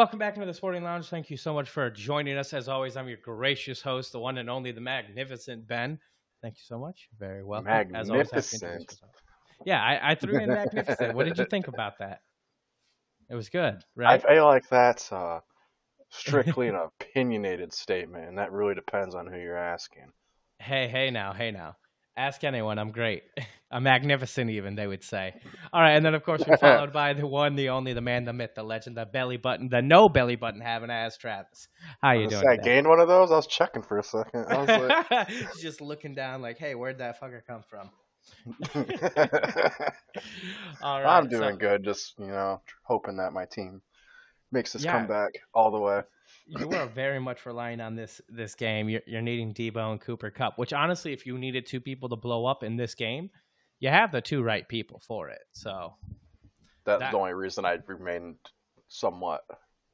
welcome back into the Sporting Lounge. Thank you so much for joining us. As always, I'm your gracious host, the one and only, the magnificent Ben. Thank you so much. Very welcome. As always, to Magnificent. Yeah, I, I threw in magnificent. What did you think about that? It was good, right? I feel like that's uh, strictly an opinionated statement, and that really depends on who you're asking. Hey, hey now, hey now. Ask anyone, I'm great. I'm magnificent, even, they would say. All right, and then, of course, we're followed by the one, the only, the man, the myth, the legend, the belly button, the no belly button having ass Travis. How you I doing? I gained one of those. I was checking for a second. I was like, just looking down like, hey, where'd that fucker come from? All right. I'm doing so good. Just you know, hoping that my team makes this Yeah. comeback all the way. You are very much relying on this this game. You're, you're needing Deebo and Cooper Kupp, which honestly, if you needed two people to blow up in this game, you have the two right people for it. So That's That- the only reason I remained somewhat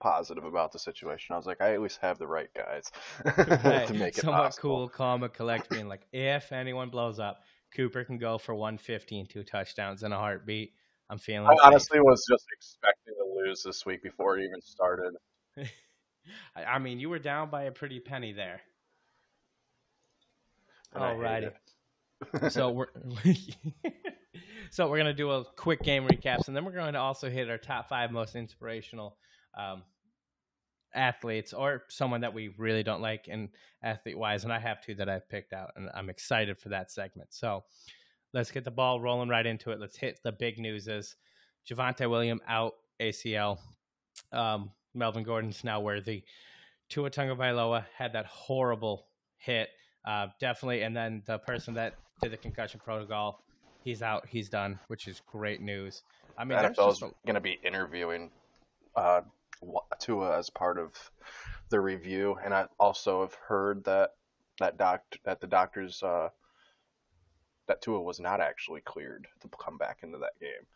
positive about the situation. I was like, I always have the right guys Right. to make it somewhat possible. cool, calm, and collect, being like, if anyone blows up, Cooper can go for 150 and two touchdowns in a heartbeat. I'm feeling. I safe. honestly was just expecting to lose this week before it even started. I, I mean, you were down by a pretty penny there. and Alrighty. so we're so we're gonna do a quick game recaps, and then we're going to also hit our top five most inspirational um, athletes, or someone that we really don't like in athlete wise. And I have two that I've picked out, and I'm excited for that segment. So let's get the ball rolling right into it. Let's hit the big news: is Javonte William out ACL. Um, Melvin Gordon's now worthy. Tua Tagovailoa had that horrible hit uh, definitely. And then the person that did the concussion protocol, he's out. He's done, which is great news. I mean, there's NFL's a- going to be interviewing uh, Tua as part of the review, and I also have heard that that doc that the doctors uh, that Tua was not actually cleared to come back into that game.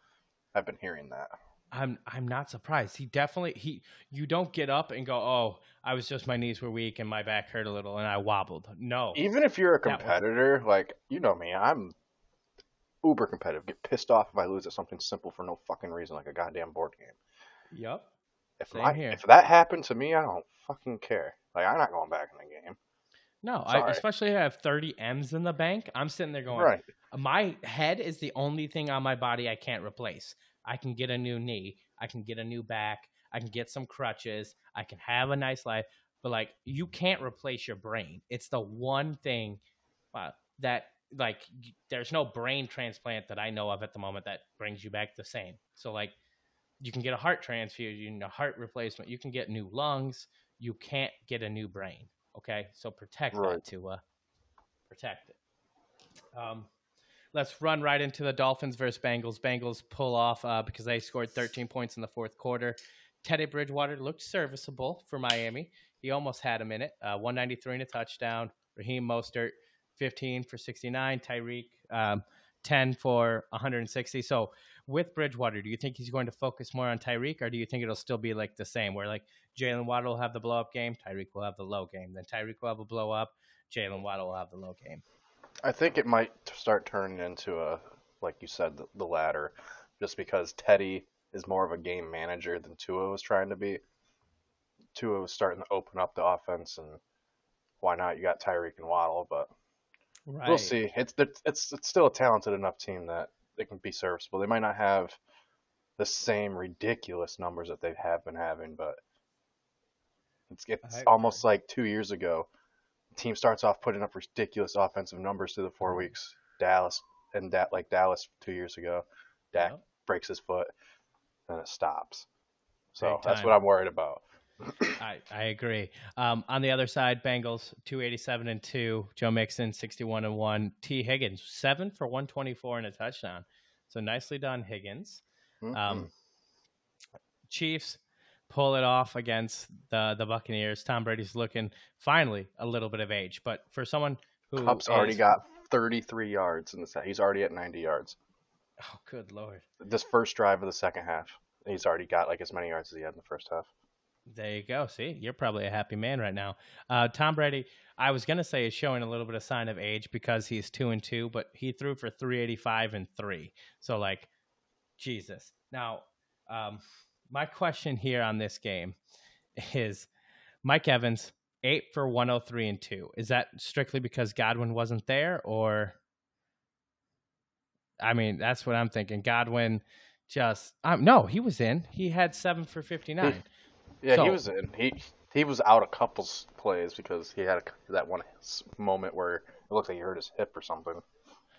I've been hearing that. I'm I'm not surprised. He definitely he you don't get up and go, "Oh, I was just my knees were weak and my back hurt a little and I wobbled." No. Even if you're a competitor, like you know me, I'm uber competitive. Get pissed off if I lose at something simple for no fucking reason, like a goddamn board game. Yep. If Same my, here. if that happened to me, I don't fucking care. Like I'm not going back in the game. No, I, especially if I have 30 M's in the bank. I'm sitting there going, Right. my head is the only thing on my body I can't replace. I can get a new knee, I can get a new back, I can get some crutches, I can have a nice life, but like you can't replace your brain. It's the one thing uh, that like there's no brain transplant that I know of at the moment that brings you back the same. So like you can get a heart transfusion, a heart replacement, you can get new lungs, you can't get a new brain. Okay? So protect Right. that to uh protect it. Um let's run right into the Dolphins versus Bengals. Bengals pull off uh, because they scored 13 points in the fourth quarter. Teddy Bridgewater looked serviceable for Miami. He almost had a minute. Uh, 193 and a touchdown. Raheem Mostert, 15 for 69. Tyreek, um, 10 for 160. So with Bridgewater, do you think he's going to focus more on Tyreek, or do you think it'll still be like the same, where like Jaylen Waddle will have the blow up game, Tyreek will have the low game, then Tyreek will have a blow up, Jaylen Waddle will have the low game. I think it might start turning into a, like you said, the, the latter, just because Teddy is more of a game manager than Tua was trying to be. Tua was starting to open up the offense, and why not? You got Tyreek and Waddle, but Right. we'll see. It's it's it's still a talented enough team that they can be serviceable. They might not have the same ridiculous numbers that they have been having, but it's it's almost like two years ago. Team starts off putting up ridiculous offensive numbers through the four Mhm. weeks. Dallas and that like Dallas two years ago, Dak breaks his foot, then it stops. So that's what I'm worried about. I, I agree. Um, on the other side, Bengals two eighty seven and two. Joe Mixon sixty one and one. Tee Higgins seven for one twenty four and a touchdown. So nicely done, Higgins. Mhm. Um, Chiefs pull it off against the the Buccaneers. Tom Brady's looking finally a little bit of age, but for someone who Kupp's already got 33 yards in the set. He's already at 90 yards. oh good lord, This first drive of the second half, he's already got like as many yards as he had in the first half. There you go. See, you're probably a happy man right now. Uh, Tom Brady, I was gonna say is showing a little bit of sign of age because he's two and two, but he threw for 385 and three. So like, Jesus. Now, um, my question here on this game is Mike Evans, eight for 103 and two. Is that strictly because Godwin wasn't there, or? I mean, that's what I'm thinking. Godwin just um, no, he was in. He had seven for 59. Yeah, So- he was in. He he was out a couple plays because he had a, that one moment where it looked like he hurt his hip or something.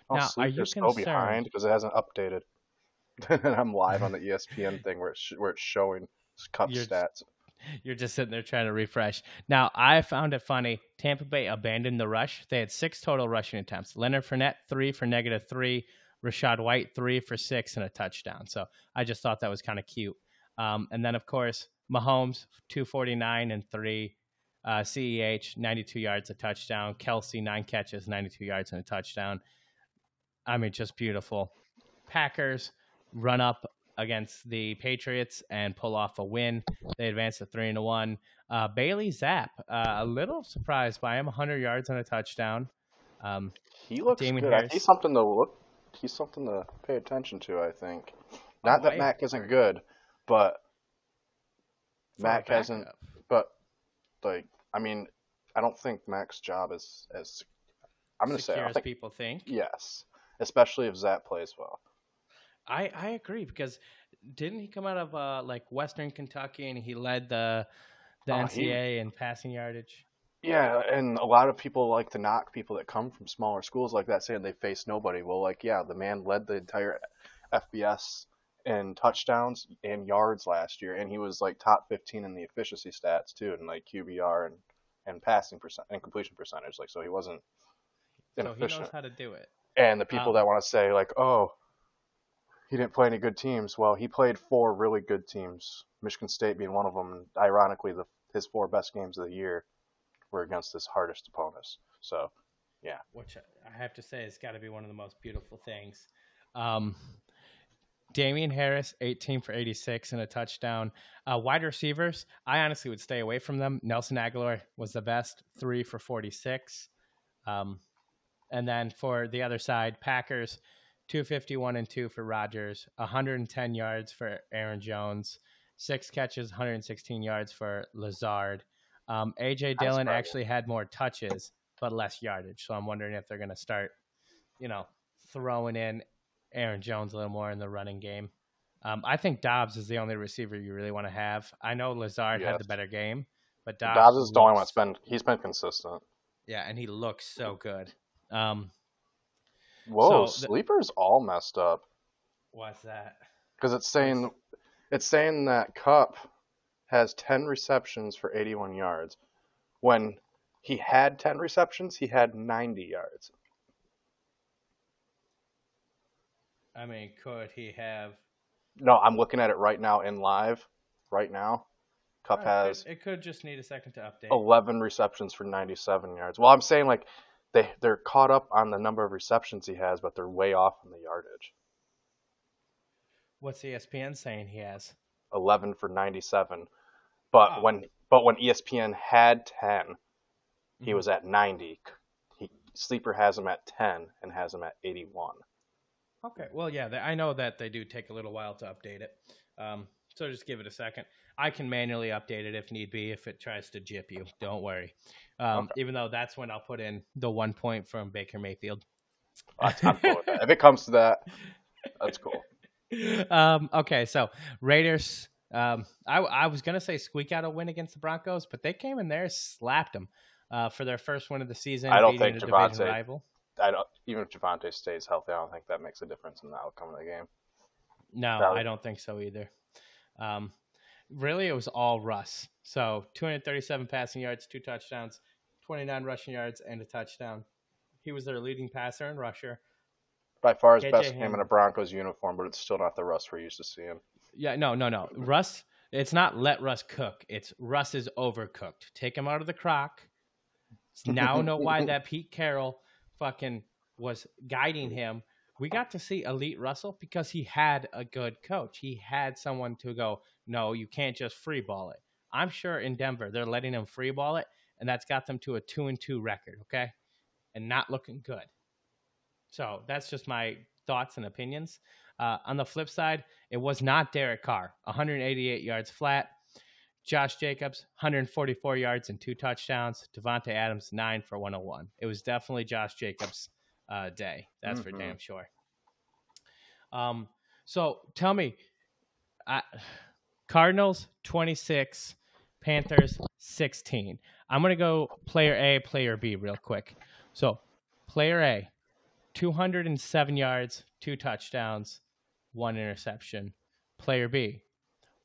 Oh, Now, are you concerned- behind because it hasn't updated. and I'm live on the ESPN thing where it's sh- where it's showing Kupp You're- stats. You're just sitting there trying to refresh. Now, I found it funny. Tampa Bay abandoned the rush. They had six total rushing attempts. Leonard Fournette, three for negative three. Rachaad White, three for six and a touchdown. So I just thought that was kind of cute. Um, and then, of course, Mahomes, 249 and three. Uh, CEH, 92 yards, a touchdown. Kelce, nine catches, 92 yards, and a touchdown. I mean, just beautiful. Packers run up against the Patriots and pull off a win. They advance to three and one. Uh, Bailey Zappe, uh, a little surprised by him, 100 yards and a touchdown. Um, He looks good. Harris. He's something to look. He's something to pay attention to. I think. Not Oh, that I Mac isn't good, but Mac hasn't. But like, I mean, I don't think Mac's job is as. I'm gonna say. I secure don't as think, people think. yes, especially if Zappe plays well. I, I agree because didn't he come out of uh, like Western Kentucky and he led the the Oh, he- NCAA in passing yardage? Yeah, and a lot of people like to knock people that come from smaller schools like that, saying they face nobody. Well, like, yeah, the man led the entire FBS in touchdowns and yards last year, and he was like top 15 in the efficiency stats too, and like QBR and and passing percent and completion percentage. Like, so he wasn't So he knows how to do it. And the people Um, that want to say like, oh, he didn't play any good teams. Well, he played four really good teams, Michigan State being one of them. Ironically, the his four best games of the year were against his hardest opponents. So, yeah. which I have to say has got to be one of the most beautiful things. Um, Damien Harris, 18 for 86 and a touchdown. Uh, wide receivers, I honestly would stay away from them. Nelson Agholor was the best, three for 46. Um, and then for the other side, Packers, 251 and two for Rodgers, 110 yards for Aaron Jones, six catches, 116 yards for Lazard. Um, AJ Dillon actually had more touches, but less yardage. So I'm wondering if they're going to start, you know, throwing in Aaron Jones a little more in the running game. Um, I think Doubs is the only receiver you really want to have. I know Lazard had the better game, but Doubs, Doubs is the only one that's been he's been consistent. yeah, and he looks so good. Um, Whoa, So sleepers all messed up what's that? because it's saying it's saying that Kupp has 10 receptions for 81 yards. When he had 10 receptions, he had 90 yards. I mean, could he have? No, I'm looking at it right now in live. Right now, Kupp it has It could just need a second to update. 11 receptions for 97 yards. Well, I'm saying like they they're caught up on the number of receptions he has, but they're way off in the yardage. What's ESPN saying he has? 11 for 97. But Oh. when but when ESPN had 10, he Mhm. was at 90. He, Sleeper has him at 10 and has him at 81. Okay. Well, yeah, they, I know that they do take a little while to update it. Um, so just give it a second. I can manually update it if need be if it tries to jip you. Don't worry. Um, Okay. Even though that's when I'll put in the one point from Baker Mayfield. I'm I'm cool with that. If it comes to that, that's cool. um, okay, so Raiders. Um, I, I was gonna say squeak out a win against the Broncos, but they came in there, slapped them uh, for their first win of the season. I don't think Javonte- rival. I don't, even if Javonte stays healthy, I don't think that makes a difference in the outcome of the game. No, I don't think so either. Um, really, it was all Russ. So 237 passing yards, two touchdowns, 29 rushing yards, and a touchdown. He was their leading passer and rusher. By far his KJ best game in a Broncos uniform, but it's still not the Russ we're used to seeing. Yeah, no, no, no. Russ, it's not let Russ cook. It's Russ is overcooked. Take him out of the crock. Now know why that Pete Carroll fucking was guiding him. We got to see elite Russell because he had a good coach. He had someone to go, no, you can't just free ball it. I'm sure in Denver they're letting him free ball it, and that's got them to a two and two record, okay? And not looking good. So that's just my thoughts and opinions. Uh, on the flip side, it was not Derek Carr, 188 yards flat. Josh Jacobs, 144 yards and two touchdowns. Davante Adams, nine for 101. It was definitely Josh Jacobs' uh, day. That's Mhm. for damn sure. Um, so tell me, I, Cardinals 26, Panthers 16. I'm gonna go player A, player B real quick. So player A, 207 yards, two touchdowns, one interception. Player B,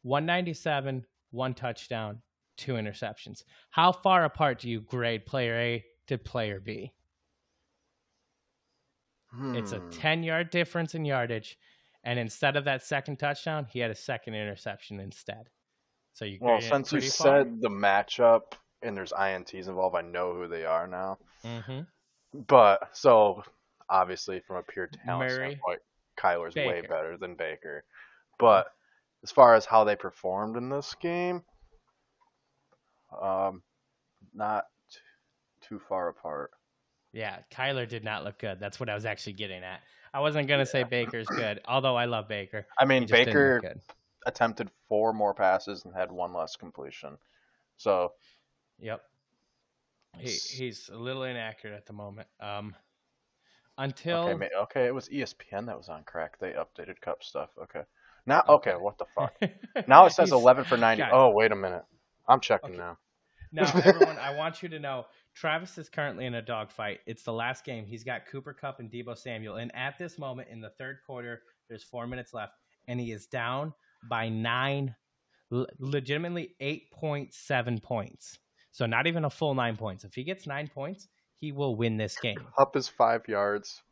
197, one touchdown, two interceptions. How far apart do you grade player A to player B? It's a Hmm. 10 yard difference in yardage. And instead of that second touchdown, he had a second interception instead. So you Well, since you far? said the matchup and there's ints involved, I know who they are now. Mhm. But so obviously, from a pure talent Murray, standpoint, Kyler's way better than Baker. But as far as how they performed in this game, um, not too far apart. Yeah, Kyler did not look good. That's what I was actually getting at. I wasn't gonna say Baker's good, although I love Baker. I mean, Baker attempted four more passes and had one less completion. So Yep. He he's a little inaccurate at the moment. Um, until okay, ma- okay, it was ESPN that was on crack. They updated Kupp stuff. Okay, now Okay. okay, what the fuck? Now it says 11 for 90. God. Oh, wait a minute. I'm checking Okay. now. Now, everyone, I want you to know Travis is currently in a dogfight. It's the last game. He's got Cooper Kupp and Deebo Samuel. And at this moment in the third quarter, there's four minutes left, and he is down by nine, l- legitimately 8.7 points. So not even a full nine points. If he gets nine points, he will win this game, Up is five yards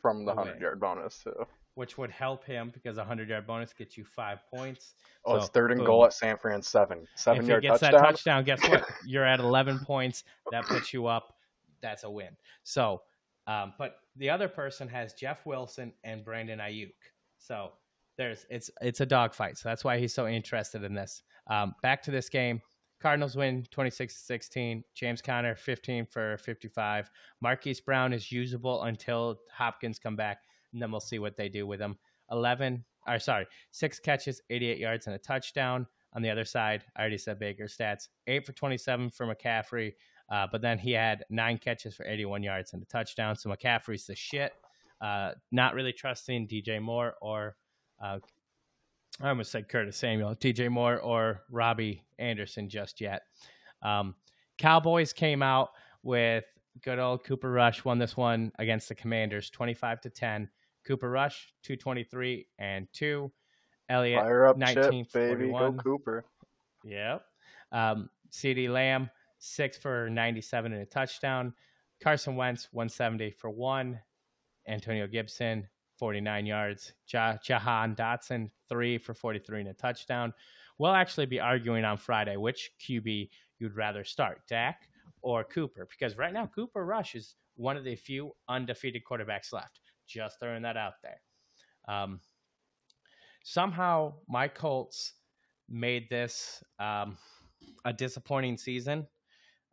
from the Okay. 100 yard bonus, too. Which would help him because a 100 yard bonus gets you five points. Oh, So, it's third and boom. goal at San Fran, seven. Seven if he yard gets touchdown. that touchdown, guess what? You're at 11 points. That puts you up. That's a win. So, um, but the other person has Jeff Wilson and Brandon Aiyuk. So there's it's it's a dogfight. So that's why he's so interested in this. Um, back to this game. Cardinals win 26-16. James Conner 15 for 55. Marquise Brown is usable until Hopkins come back, and then we'll see what they do with him. 11 or sorry, six catches, 88 yards, and a touchdown. On the other side, I already said Baker stats: eight for 27 for McCaffrey, uh, but then he had nine catches for 81 yards and a touchdown. So McCaffrey's the shit. Uh, not really trusting DJ Moore or uh, I almost said Curtis Samuel, DJ Moore or Robbie Anderson just yet. Um, Cowboys came out with good old Cooper Rush won this one against the Commanders, 25 to 10. Cooper Rush, 223 and 2. Elliott, Fire up 19, Chip, baby. Go Cooper. Yep. Um, CeeDee Lamb, six for 97 and a touchdown. Carson Wentz, 170 for one. Antonio Gibson, 49 yards. Ja- Jahan Dotson, three for 43 and a touchdown. We'll actually be arguing on Friday which QB you'd rather start, Dak or Cooper, because right now Cooper Rush is one of the few undefeated quarterbacks left. Just throwing that out there. Um, somehow my Colts made this um, a disappointing season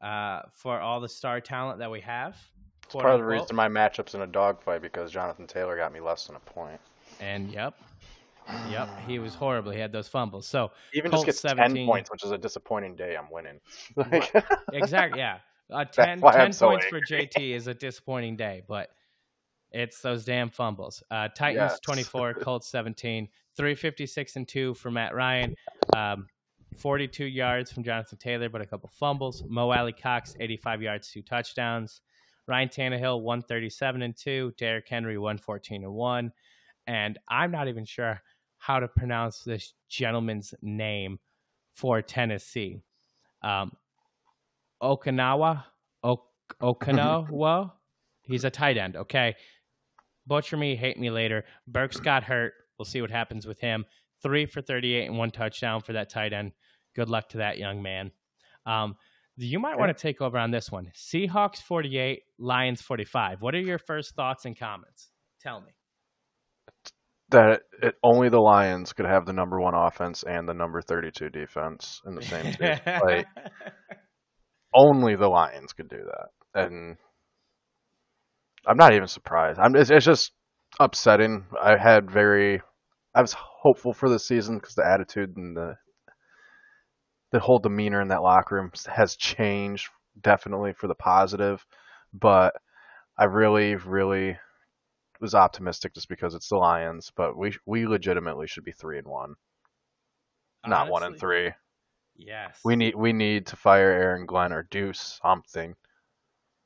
uh, for all the star talent that we have. It's part of the reason my matchup's in a dogfight because Jonathan Taylor got me less than a point. And yep, yep, he was horrible. He had those fumbles. So Even Colts just gets 17. 10 points, which is a disappointing day. I'm winning. Like, exactly, yeah, uh, 10, 10 I'm so points for. JT is a disappointing day, but it's those damn fumbles. Uh, Titans Yes. 24, Colts 17, 356 and two for Matt Ryan. Um, 42 yards from Jonathan Taylor, but a couple fumbles. Mo Alie-Cox, 85 yards, two touchdowns. Ryan Tannehill, 137 and two. Derrick Henry, 114 and one. And I'm not even sure how to pronounce this gentleman's name for Tennessee. Um, Okinawa, ok- Okinawa. He's a tight end. Okay, butcher me, hate me later. Burks got hurt. We'll see what happens with him. Three for 38 and one touchdown for that tight end. Good luck to that young man. Um, you might want to take over on this one. Seahawks 48, Lions 45. What are your first thoughts and comments? Tell me. that it, only the Lions could have the number one offense and the number 32 defense in the same team. like, only the Lions could do that. And I'm not even surprised. I'm, it's, it's just upsetting. I had very, I was hopeful for this season because the attitude and the the whole demeanor in that locker room has changed definitely for the positive, but I really, really was optimistic just because it's the Lions, but we we legitimately should be three and one, not one and three. Yes. We need we need to fire Aaron Glenn or do something.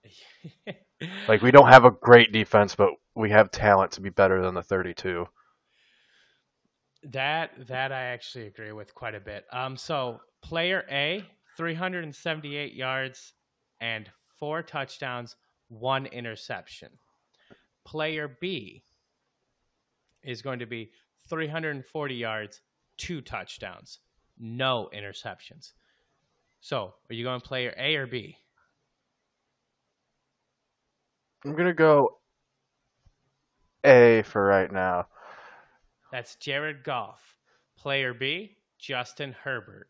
Like we don't have a great defense, but we have talent to be better than the 32. that that I actually agree with quite a bit. Um, so player A, 378 yards and four touchdowns, one interception. Player B is going to be 340 yards, two touchdowns, no interceptions. So, are you going player A or B? I'm gonna go A for right now. That's Jared Goff. Player B, Justin Herbert.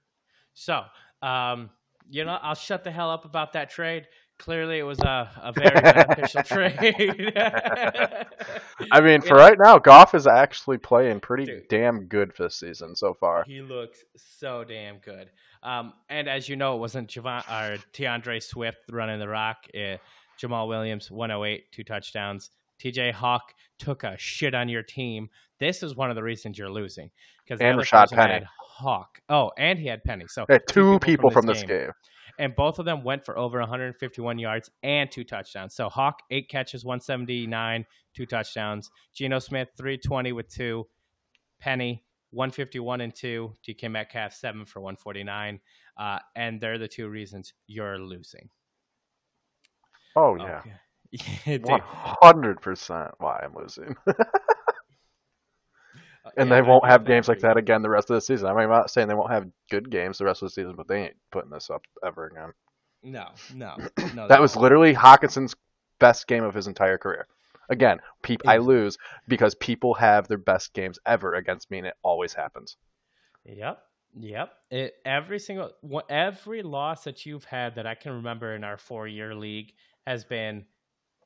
So, um, you know, I'll shut the hell up about that trade. Clearly, it was a, a very beneficial trade. I mean, for know, right now, Goff is actually playing pretty Dude. damn good this season so far. he looks so damn good. Um, and as you know, it wasn't Javon or D'Andre Swift running the rock. Uh, Jamaal Williams, 108, two touchdowns. TJ Hawk took a shit on your team. This is one of the reasons you're losing because And Rashad Penny. Hawk. Oh, and he had Penny. So had two people people from from this this game. game. and both of them went for over 151 yards and two touchdowns. So Hawk eight catches, 179, two touchdowns. Geno Smith 320 with two. Penny 151 and two. DK Metcalf seven for 149. Uh, and they're the two reasons you're losing. Oh yeah, one hundred percent. Why I'm losing, and yeah, they won't have games like that again the rest of the season. I mean, I'm not saying they won't have good games the rest of the season, but they ain't putting this up ever again. No, no, no. That was won't. literally Hockenson's best game of his entire career. Again, peop- I lose because people have their best games ever against me, and it always happens. Yep. Yep. It, every single every loss that you've had that I can remember in our four year league has been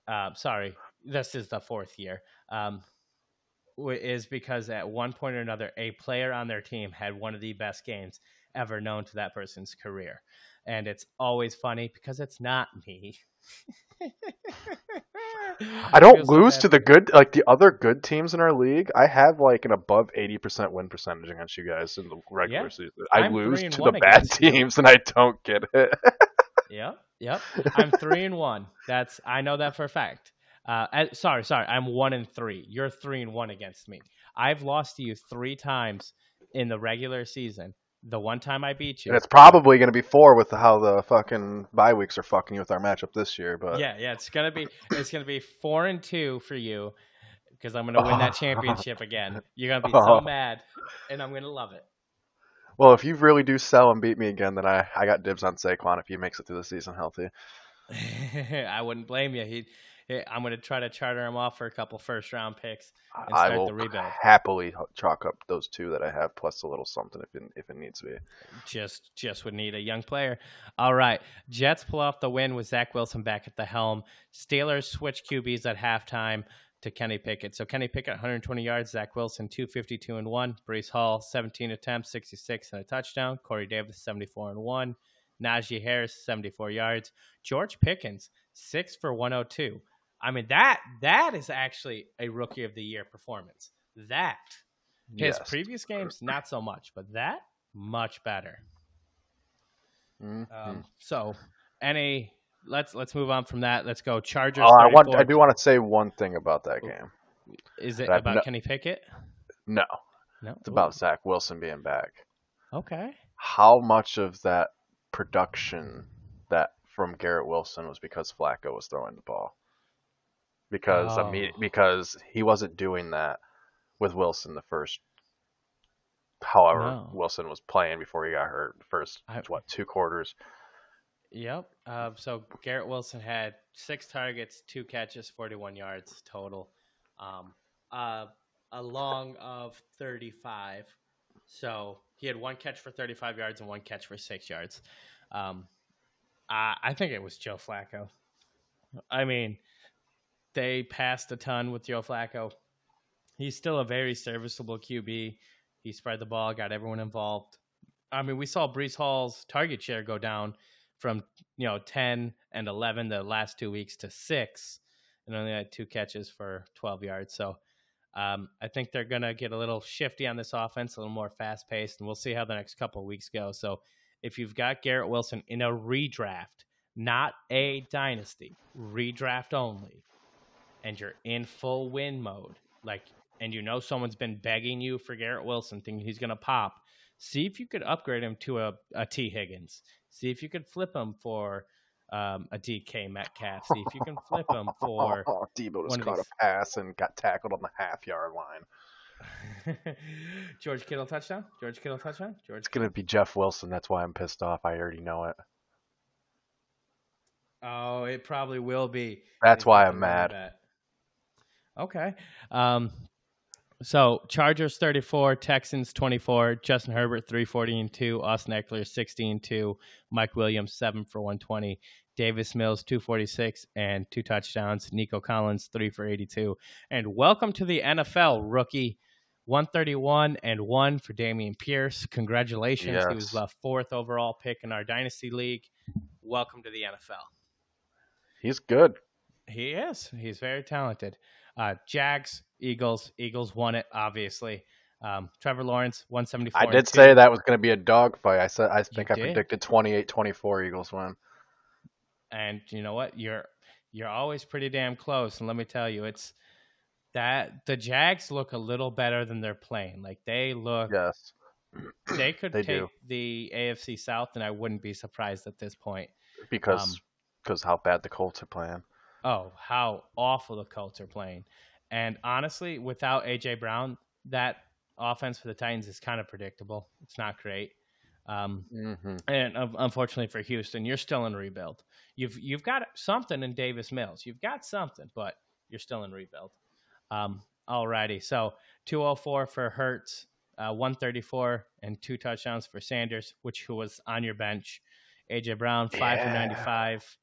uh, sorry, this is the fourth year. Um, is because at one point or another, a player on their team had one of the best games ever known to that person's career. And it's always funny because it's not me. I don't lose to the good, like the other good teams in our league. I have like an above eighty percent win percentage against you guys in the regular Yeah. season. I I'm lose to the bad against you. teams, and I don't get it. Yep, yep. I'm three and one. That's I know that for a fact. Uh, sorry, sorry. I'm one and three. You're three and one against me. I've lost to you three times in the regular season. The one time I beat you. and it's probably going to be four with how the fucking bye weeks are fucking you with our matchup this year. But yeah, yeah. It's gonna be it's gonna be four and two for you because I'm gonna win that championship again. You're gonna be so mad, and I'm gonna love it. Well, if you really do sell and beat me again, then I I got dibs on Saquon if he makes it through the season healthy. I wouldn't blame you. He, he- I'm gonna try to charter him off for a couple first round picks. and I start will the rebuild. happily chalk up those two that I have plus a little something if it, if it needs to be. just just would need a young player. All right, Jets pull off the win with Zach Wilson back at the helm. Steelers switch QBs at halftime to Kenny Pickett. So Kenny Pickett 120 yards, Zach Wilson 252 and one, Breece Hall 17 attempts, 66 and a touchdown. Corey Davis 74 and one, Najee Harris 74 yards, George Pickens six for 102. I mean that that is actually a rookie of the year performance. That his Yes. previous games not so much, but that much better. Mhm. Um, so, any let's let's move on from that. Let's go Chargers. Oh, I want. I do want to say one thing about that game. Is it about no- Kenny Pickett? No, No, it's about Zach Wilson being back. Okay. How much of that production that from Garrett Wilson was because Flacco was throwing the ball? Because I mean, Oh. because he wasn't doing that with Wilson the first. However, No. Wilson was playing before he got hurt. First I- what two quarters? Yep. Uh, so Garrett Wilson had six targets, two catches, 41 yards total, um, uh, a long of 35. So he had one catch for 35 yards and one catch for six yards. Um, I, I think it was Joe Flacco. I mean, they passed a ton with Joe Flacco. He's still a very serviceable QB. He spread the ball, got everyone involved. I mean, we saw Breece Hall's target share go down from you know 10 and 11 the last two weeks to six, and only had two catches for 12 yards. So um, I think they're gonna get a little shifty on this offense, a little more fast paced, and we'll see how the next couple weeks go. So if you've got Garrett Wilson in a redraft, not a dynasty, redraft only, and you're in full win mode, like, and you know someone's been begging you for Garrett Wilson, thinking he's gonna pop. See if you could upgrade him to a, a Tee Higgins. See if you could flip him for um, a DK Metcalf. See if you can flip him for Oh, Deebo just caught these- a pass and got tackled on the half yard line. George Kittle touchdown. George Kittle touchdown. George. It's gonna be Jeff Wilson. That's why I'm pissed off. I already know it. Oh, it probably will be. That's why I'm mad. Okay. Um, so Chargers 34, Texans 24, Justin Herbert 340 and 2, Austin Ekeler 60 and 2, Mike Williams 7 for 120, Davis Mills 246 and two touchdowns, Nico Collins 3 for 82. And welcome to the NFL rookie 131 and 1 for Dameon Pierce. Congratulations. He was Yes. the fourth overall pick in our dynasty league. Welcome to the NFL. He's good. He is. He's very talented. Uh, Jags, Eagles. Eagles won it, obviously. Um, Trevor Lawrence, 174. I did say that was gonna be a dogfight. I said I think I did. predicted 28-24 Eagles win. And you know what? You're you're always pretty damn close. And let me tell you, it's that the Jags look a little better than they're playing. Like they look, Yes. they could They take do. the AFC South, and I wouldn't be surprised at this point. Because Um, because how bad the Colts are playing. Oh, how awful the Colts are playing. And honestly, without AJ Brown, that offense for the Titans is kind of predictable. It's not great. Um, hmm and un- unfortunately for Houston, you're still in rebuild. You've you've got something in Davis Mills. You've got something, but you're still in rebuild. Um, alrighty, so 204 for Hurts, uh, 134 and two touchdowns for Sanders, which who was on your bench. AJ Brown five for Yeah. 95.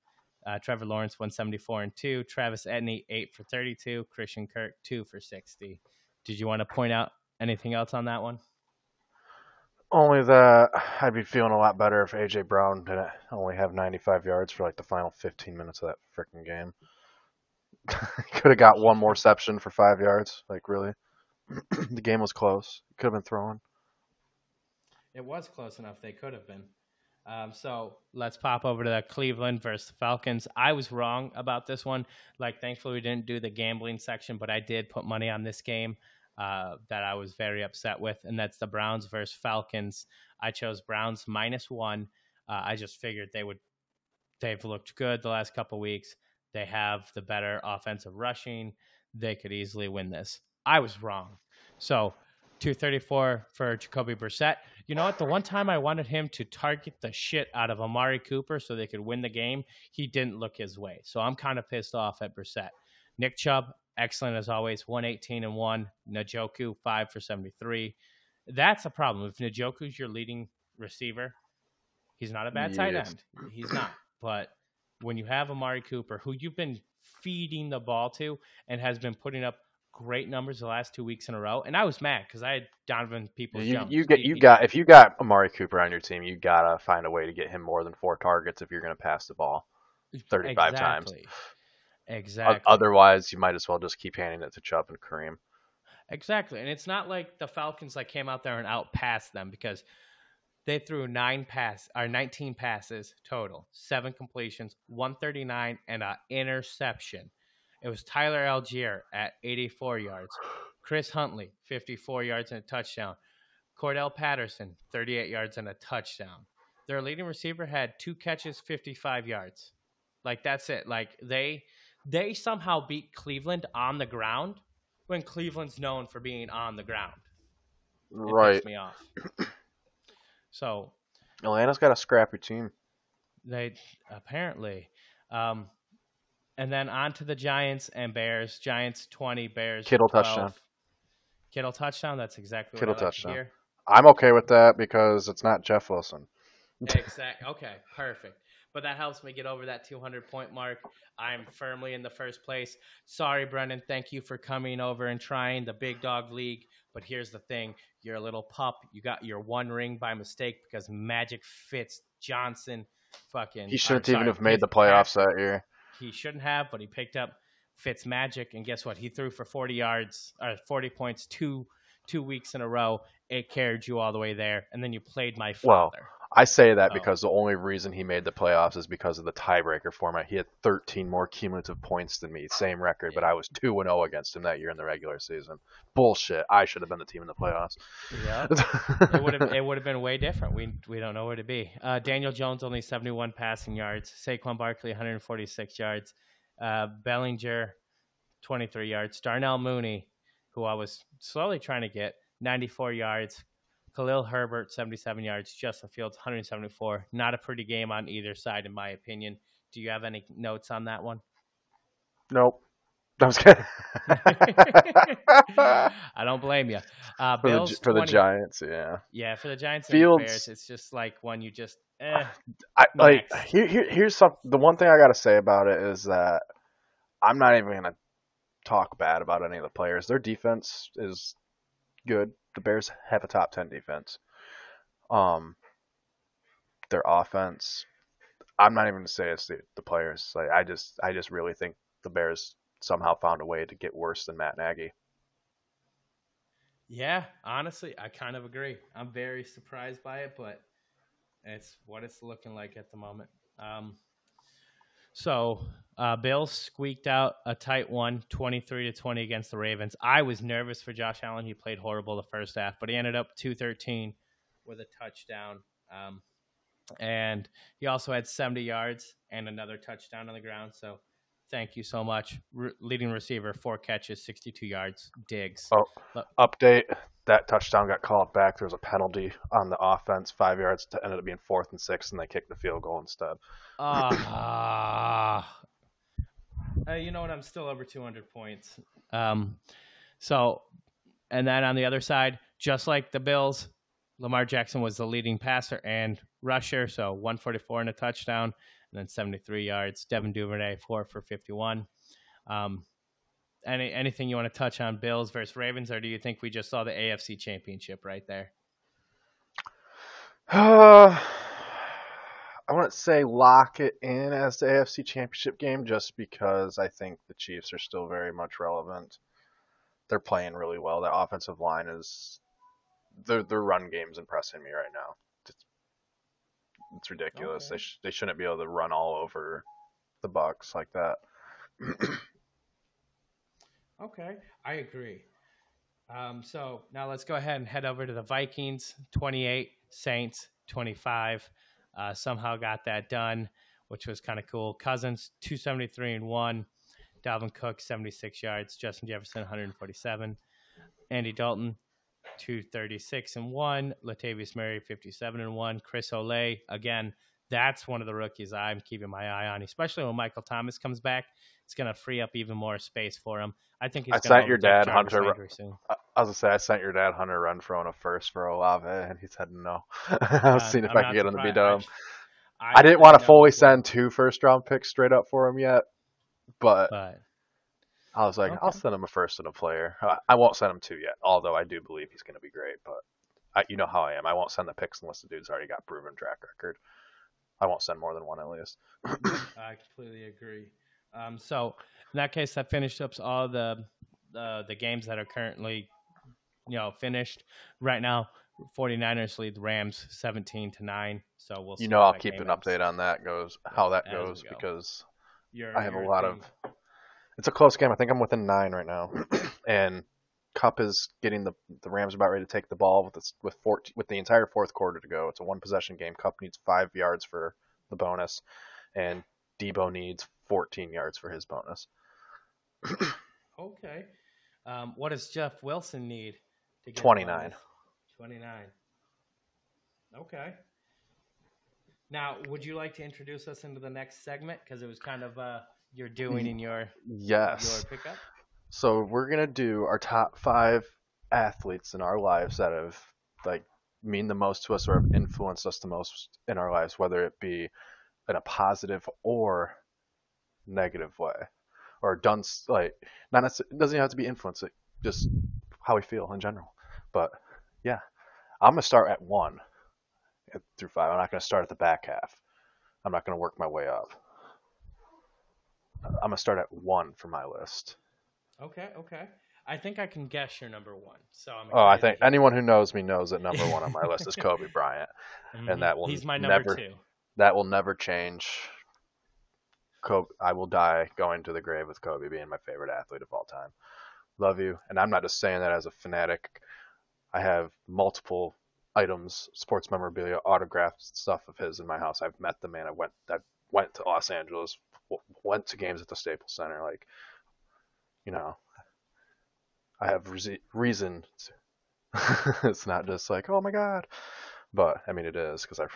Uh, Trevor Lawrence 174 and two. Travis Etienne eight for 32. Christian Kirk two for 60. Did you want to point out anything else on that one? Only that I'd be feeling a lot better if AJ Brown didn't only have 95 yards for like the final 15 minutes of that freaking game. Could have got one more reception for five yards. Like really, the game was close. Could have been throwing. It was close enough. They could have been. Um, so let's pop over to the Cleveland versus Falcons. I was wrong about this one. Like, thankfully, we didn't do the gambling section, but I did put money on this game uh, that I was very upset with, and that's the Browns versus Falcons. I chose Browns minus one. Uh, I just figured they would. They've looked good the last couple weeks. They have the better offensive rushing. They could easily win this. I was wrong. So 234 for Jacoby Brissett. You know what? The one time I wanted him to target the shit out of Amari Cooper so they could win the game, he didn't look his way. So I'm kind of pissed off at Brissett. Nick Chubb, excellent as always, 118 and 1. Njoku, 5 for 73. That's a problem. If Njoku's your leading receiver, he's not a bad tight end. He's not. But when you have Amari Cooper, who you've been feeding the ball to and has been putting up great numbers the last two weeks in a row, and I was mad because I had Donovan people. You you get you He- got if you got Amari Cooper on your team, you gotta find a way to get him more than four targets if you're gonna pass the ball. 35 times. Exactly. O- Exactly. Otherwise, you might as well just keep handing it to Chubb and Kareem. Exactly. And it's not like the Falcons like came out there and outpassed them because they threw nine pass or 19 passes total, seven completions, 139 and an interception. It was Tyler Allgeier at 84 yards, Chris Huntley 54 yards and a touchdown, Cordell Patterson 38 yards and a touchdown. Their leading receiver had two catches, 55 yards. Like that's it. Like they they somehow beat Cleveland on the ground when Cleveland's known for being on the ground. It Right. pissed me off. So Atlanta's got a scrappy team. they apparently, um, and then on to the Giants and Bears. Giants twenty, Bears Kittle 12. touchdown. Kittle touchdown. That's exactly Kittle what I like touchdown. to hear. I'm okay with that because it's not Jeff Wilson. Exact. Okay, perfect. but that helps me get over that 200 point mark. I'm firmly in the first place. Sorry, Brendan. Thank you for coming over and trying the big dog league. But here's the thing you're a little pup. You got your one ring by mistake because Magic Fitz Johnson fucking. He shouldn't even have made the playoffs that year. He shouldn't have, but he picked up Fitz Magic, and guess what? He threw for 40 yards, or 40 points, two two weeks in a row. It carried you all the way there, and then you played my father. Well, I say that Oh. because the only reason he made the playoffs is because of the tiebreaker format. He had 13 more cumulative points than me, same record, but I was 2 and 0 against him that year in the regular season. Bullshit. I should have been the team in the playoffs. yeah. it would have it would have been way different. We we don't know where to be. Uh, Daniel Jones only 71 passing yards. Saquon Barkley 146 yards. Uh, Bellinger 23 yards. Darnell Mooney, who I was slowly trying to get, 94 yards. Khalil Herbert 77 yards. Justin Fields 174. Not a pretty game on either side, in my opinion. Do you have any notes on that one? nope. I was kidding. I don't blame you. Uh, for the, for the 20 Giants, yeah. Yeah, for the Giants and Fields- the Bears, it's just like one you just eh. I like here, here here's some the one thing I got to say about it is that I'm not even going to talk bad about any of the players. Their defense is good. The Bears have a top 10 defense. Um their offense I'm not even going to say it's the, the players. Like I just I just really think the Bears somehow found a way to get worse than Matt Nagy. Yeah, honestly, I kind of agree. I'm very surprised by it, but it's what it's looking like at the moment. Um, so, uh, Bills squeaked out a tight one, 23 to 20 against the Ravens. I was nervous for Josh Allen. He played horrible the first half, but he ended up 213 with a touchdown. Um, and he also had 70 yards and another touchdown on the ground. So, thank you so much. Re- leading receiver, four catches, 62 yards, Diggs. Oh, Look. update. That touchdown got called back. There was a penalty on the offense, five yards. To, ended up being fourth and six, and they kicked the field goal instead. Ah, uh, you know what? I'm still over 200 points. Um, so, and then on the other side, just like the Bills, Lamar Jackson was the leading passer and rusher. So 144 and a touchdown, and then 73 yards. Devin Duvernay four for 51. Um, any anything you want to touch on Bills versus Ravens, or do you think we just saw the AFC Championship right there? Uh, I wouldn't say lock it in as the AFC Championship game, just because I think the Chiefs are still very much relevant. They're playing really well. The offensive line is their their run game's impressing me right now. It's, it's ridiculous. Okay. They sh- they shouldn't be able to run all over the Bucks like that. Okay, I agree. Um, so now let's go ahead and head over to the Vikings 28, Saints 25. Uh, somehow got that done, which was kind of cool. Cousins 273 and 1. Dalvin Cook 76 yards. Justin Jefferson 147. Andy Dalton 236 and 1. Latavius Murray 57 and 1. Chris Olave again. That's one of the rookies I'm keeping my eye on, especially when Michael Thomas comes back. It's going to free up even more space for him. I think he's I going sent to your dad, Hunter, soon. I I was gonna say I sent your dad Hunter Run for a first for Olave, and he said no. I was Uh, seeing if I'm I could get him to be dumb. I, I didn't want to fully send two first round picks straight up for him yet, but but I was like, I'll send him a first and a player. I- I won't send him two yet, although I do believe he's going to be great. But I, you know how I am. I won't send the picks unless the dude's already got proven track record. I won't send more than one at least. I completely agree. Um, so in that case, that finished up all the uh, the games that are currently you know finished right now. 49ers lead Rams 17 to 9. So we'll see You know, I'll keep an update on that goes how that goes go. because Your- I have a lot of. It's a close game. I think I'm within nine right now, and Kupp is getting the the Rams about ready to take the ball with this, with 14, with the entire fourth quarter to go. It's a one possession game. Kupp needs five yards for the bonus, and Deebo needs 14 yards for his bonus. Okay. Um, what does Jeff Wilson need to get 29. bonus? 29. Okay. Now, would you like to introduce us into the next segment? Because it was kind of uh, you're doing in your Yes. your pickup. So we're gonna do our top five athletes in our lives that have like mean the most to us or have influenced us the most in our lives, whether it be in a positive or negative way, or done like not necessarily, doesn't have to be influence, just how we feel in general. But yeah, I'm gonna start at one through five. I'm not gonna start at the back half. I'm not gonna work my way up. I'm gonna start at one for my list. Okay, okay. I think I can guess your number one. So I'm oh, I think anyone who knows me knows that number one on my list is Kobe Bryant, mm-hmm. and that will he's my number never, two. That will never change. Kobe, I will die going to the grave with Kobe being my favorite athlete of all time. Love you, and I'm not just saying that as a fanatic. I have multiple items, sports memorabilia, autographed stuff of his in my house. I've met the man. I went. I went to Los Angeles, went to games at the Staples Center. Like, you know, I have re- reason. it's not just like, oh my god, but I mean it is because I.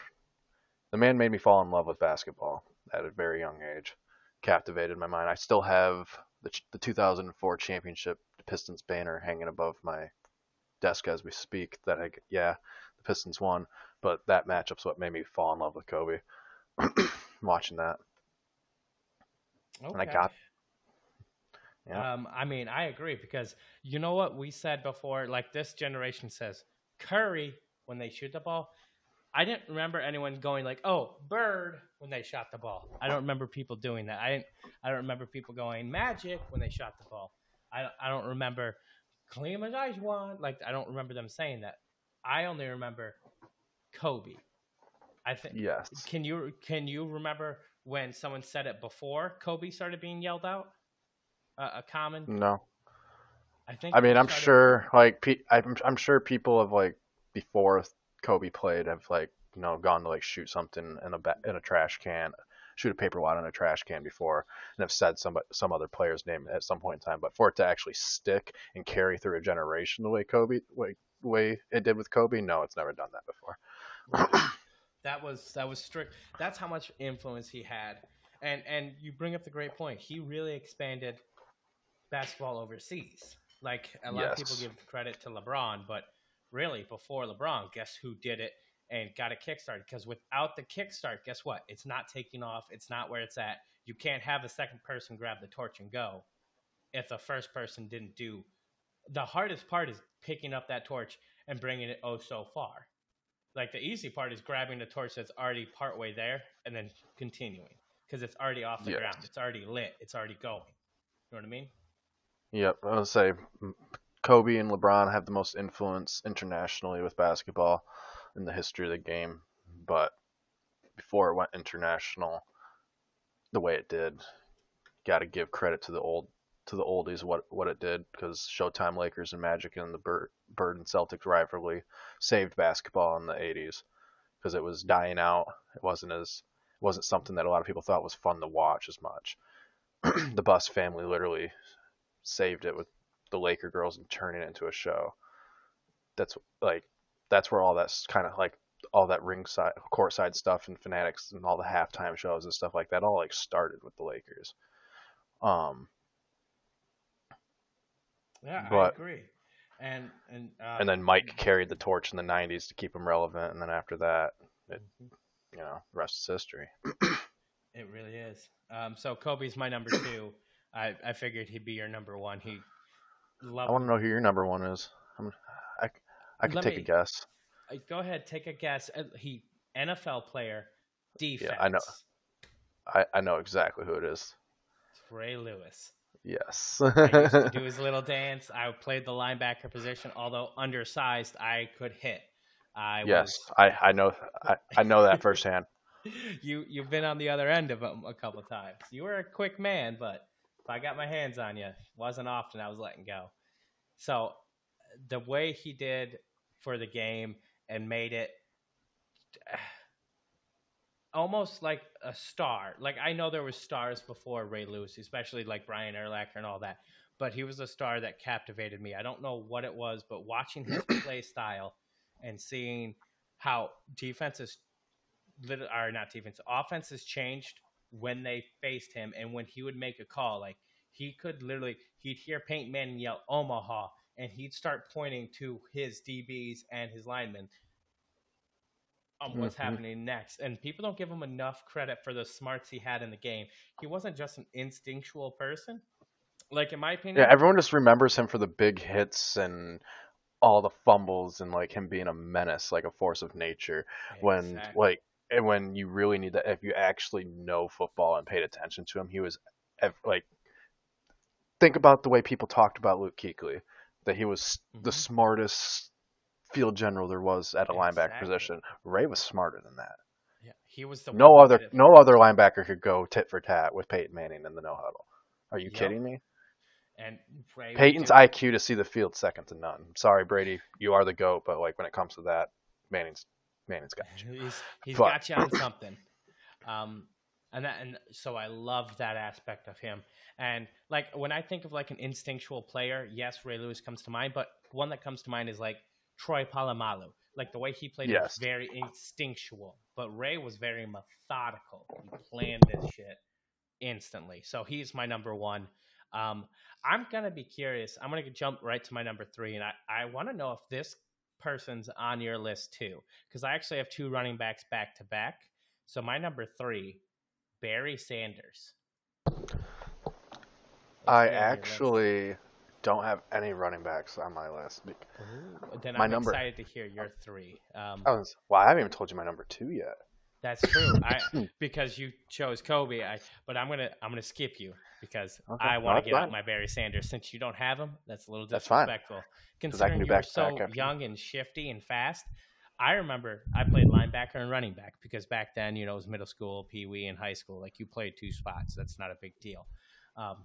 The man made me fall in love with basketball at a very young age, captivated my mind. I still have the the 2004 championship Pistons banner hanging above my desk as we speak. That I yeah, the Pistons won, but that matchup's what made me fall in love with Kobe. Watching that, okay. and I got yeah. Um, I mean, I agree because you know what we said before. Like this generation says, Curry when they shoot the ball. I didn't remember anyone going like, "Oh, Bird" when they shot the ball. I don't remember people doing that. I didn't. I don't remember people going Magic when they shot the ball. I I don't remember Kareem Olajuwon. Like I don't remember them saying that. I only remember Kobe. I think. Yes. Can you can you remember when someone said it before Kobe started being yelled out? a common? No. I think. I mean, I'm sure, like, I'm, I'm sure people have like before Kobe played have like you know gone to like shoot something in a in a trash can, shoot a paper wad on a trash can before, and have said some some other player's name at some point in time. But for it to actually stick and carry through a generation the way Kobe way way it did with Kobe, no, it's never done that before. that was that was strict. That's how much influence he had. And and you bring up the great point. He really expanded basketball overseas. Like a lot yes. of people give credit to LeBron, but really before LeBron, guess who did it and got a kickstart? Because without the kickstart, guess what? It's not taking off. It's not where it's at. You can't have a second person grab the torch and go if the first person didn't do. The hardest part is picking up that torch and bringing it oh so far. Like the easy part is grabbing the torch that's already partway there and then continuing because it's already off the yes. ground. It's already lit. It's already going. You know what I mean? Yep, I would say mm, Kobe and LeBron have the most influence internationally with basketball in the history of the game. But before it went international, the way it did, got to give credit to the old to the oldies what what it did because Showtime Lakers and Magic and the Bird, Bird and Celtics rivalry saved basketball in the 80s because it was dying out. It wasn't as it wasn't something that a lot of people thought was fun to watch as much. the Buss family literally saved it with the Laker girls and turning it into a show. That's like that's where all that's kind of like all that ringside courtside stuff and fanatics and all the halftime shows and stuff like that all like started with the Lakers. Um Yeah, but, I agree. And and uh, and then Mike carried the torch in the 90s to keep him relevant and then after that it mm-hmm. you know, the rest is history. it really is. Um so Kobe's my number 2. I, I figured he'd be your number one. He loved. I want to know who your number one is. I'm, I could take me, a guess. Go ahead, take a guess. Uh, he NFL player, defense. Yeah, I know. I, I know exactly who it is. It's Ray Lewis. Yes. I used to do his little dance. I played the linebacker position, although undersized, I could hit. I yes, was... I, I know I, I know that firsthand. you you've been on the other end of them a couple times. You were a quick man, but if I got my hands on you, wasn't often I was letting go. So the way he did for the game and made it almost like a star. Like I know there was stars before Ray Lewis, especially like Brian Urlacher and all that, but he was a star that captivated me. I don't know what it was, but watching his play style and seeing how defenses, are not defense, offenses changed when they faced him and when he would make a call, like he could literally he'd hear Peyton Manning yell Omaha and he'd start pointing to his DBs and his linemen. on what's Mhm. happening next. And people don't give him enough credit for the smarts he had in the game. He wasn't just an instinctual person. Like in my opinion, Yeah, everyone just remembers him for the big hits and all the fumbles and like him being a menace, like a force of nature. When like and when you really need that, if you actually know football and paid attention to him, he was like. Think about the way people talked about Luke Kuechly, that he was the Mhm. smartest field general there was at a linebacker position. Ray was smarter than that. yeah, he was the No other that no other linebacker could go tit for tat with Peyton Manning in the no huddle. Are you Yep. kidding me? And Ray Peyton's IQ to see the field second to none. Sorry, Brady, you are the goat, but like when it comes to that, Manning's Manning's got you. He's he's got you on something. Um, and that and so I love that aspect of him. And like when I think of like an instinctual player, yes, Ray Lewis comes to mind, but one that comes to mind is like Troy Polamalu. Like the way he played Yes. was very instinctual, but Ray was very methodical. He planned this shit instantly. So he's my number one. Um, I'm gonna be curious. I'm gonna jump right to my number three, and I, I want to know if this person's on your list too, because I actually have two running backs back to back. So my number three, Barry Sanders. I Let's see list. actually don't have any running backs on my list. Ooh, then my I'm number- excited to hear your three. Um, I was, well, I haven't even told you my number two yet. That's true. I because you chose Kobe. I but I'm gonna I'm gonna skip you because Okay, I want that's to get out my Barry Sanders since you don't have him. That's a little That's fine. disrespectful. I can Considering you were back-to-back so young and shifty and fast, I remember I played linebacker and running back because back then you know it was middle school, pee wee, and high school. Like you played two spots. That's not a big deal. Um,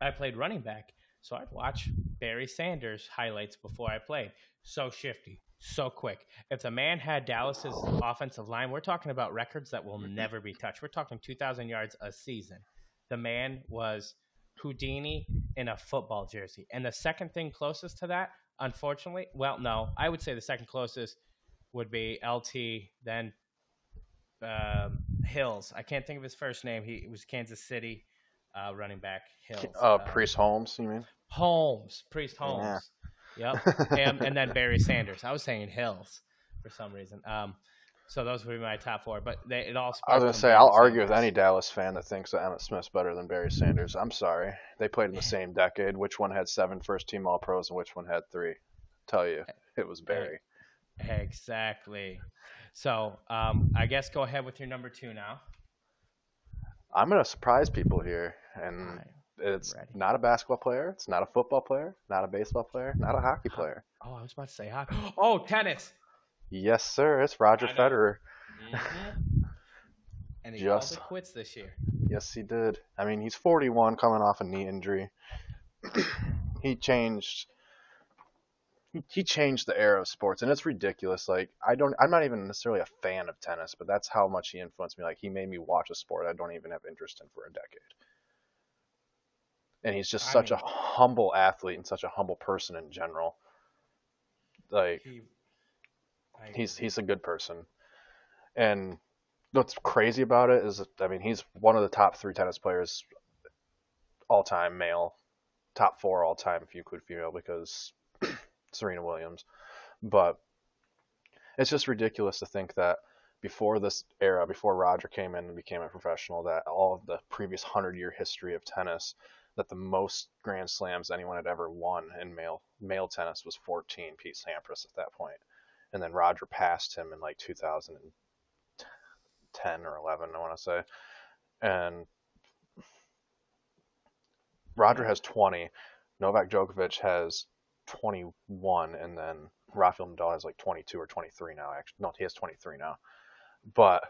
I played running back, so I'd watch Barry Sanders highlights before I played. So shifty, so quick. If the man had Dallas's offensive line, we're talking about records that will never be touched. We're talking 2,000 yards a season. The man was Houdini in a football jersey. And the second thing closest to that, unfortunately, well, no, I would say the second closest would be LT, then um, Hills. I can't think of his first name. He was Kansas City uh, running back Hills. Uh, Priest Holmes, you mean? Holmes, Priest Yeah. Holmes. Yep. Him, and then Barry Sanders. I was saying Hills for some reason. Um, so those would be my top four. But they, it all. I was gonna say Barry I'll argue with any Dallas fan that thinks that Emmitt Smith's better than Barry Sanders. I'm sorry. They played in the same decade. Which one had seven first team All Pros and which one had three? Tell you, it was Barry. Exactly. So um, I guess go ahead with your number two now. I'm gonna surprise people here, and it's ready. not a basketball player, it's not a football player, not a baseball player, not a hockey player. Oh, I was about to say hockey. Oh, tennis. Yes, sir. It's Roger. Federer. Mhm. And he Just- quits this year. Yes, he did. I mean, he's 41, coming off a knee injury. he changed. He- changed the era of sports, and it's ridiculous. Like I don't, I'm not even necessarily a fan of tennis, but that's how much he influenced me. Like he made me watch a sport I don't even have interest in for a decade. And he's just I such mean- a humble athlete and such a humble person in general. Like He, he's he's a good person. And what's crazy about it is, I mean, he's one of the top three tennis players all time male, top four all time if you include female because Serena Williams. But it's just ridiculous to think that before this era, before Roger came in and became a professional, that all of the previous hundred year history of tennis, that the most Grand Slams anyone had ever won in male male tennis was 14 Pete Sampras at that point and then Roger passed him in like 2010 or 11, I want to say. And Roger has 20, Novak Djokovic has 21, and then Rafael Nadal has like 22 or 23 now. Actually, no, he has 23 now. But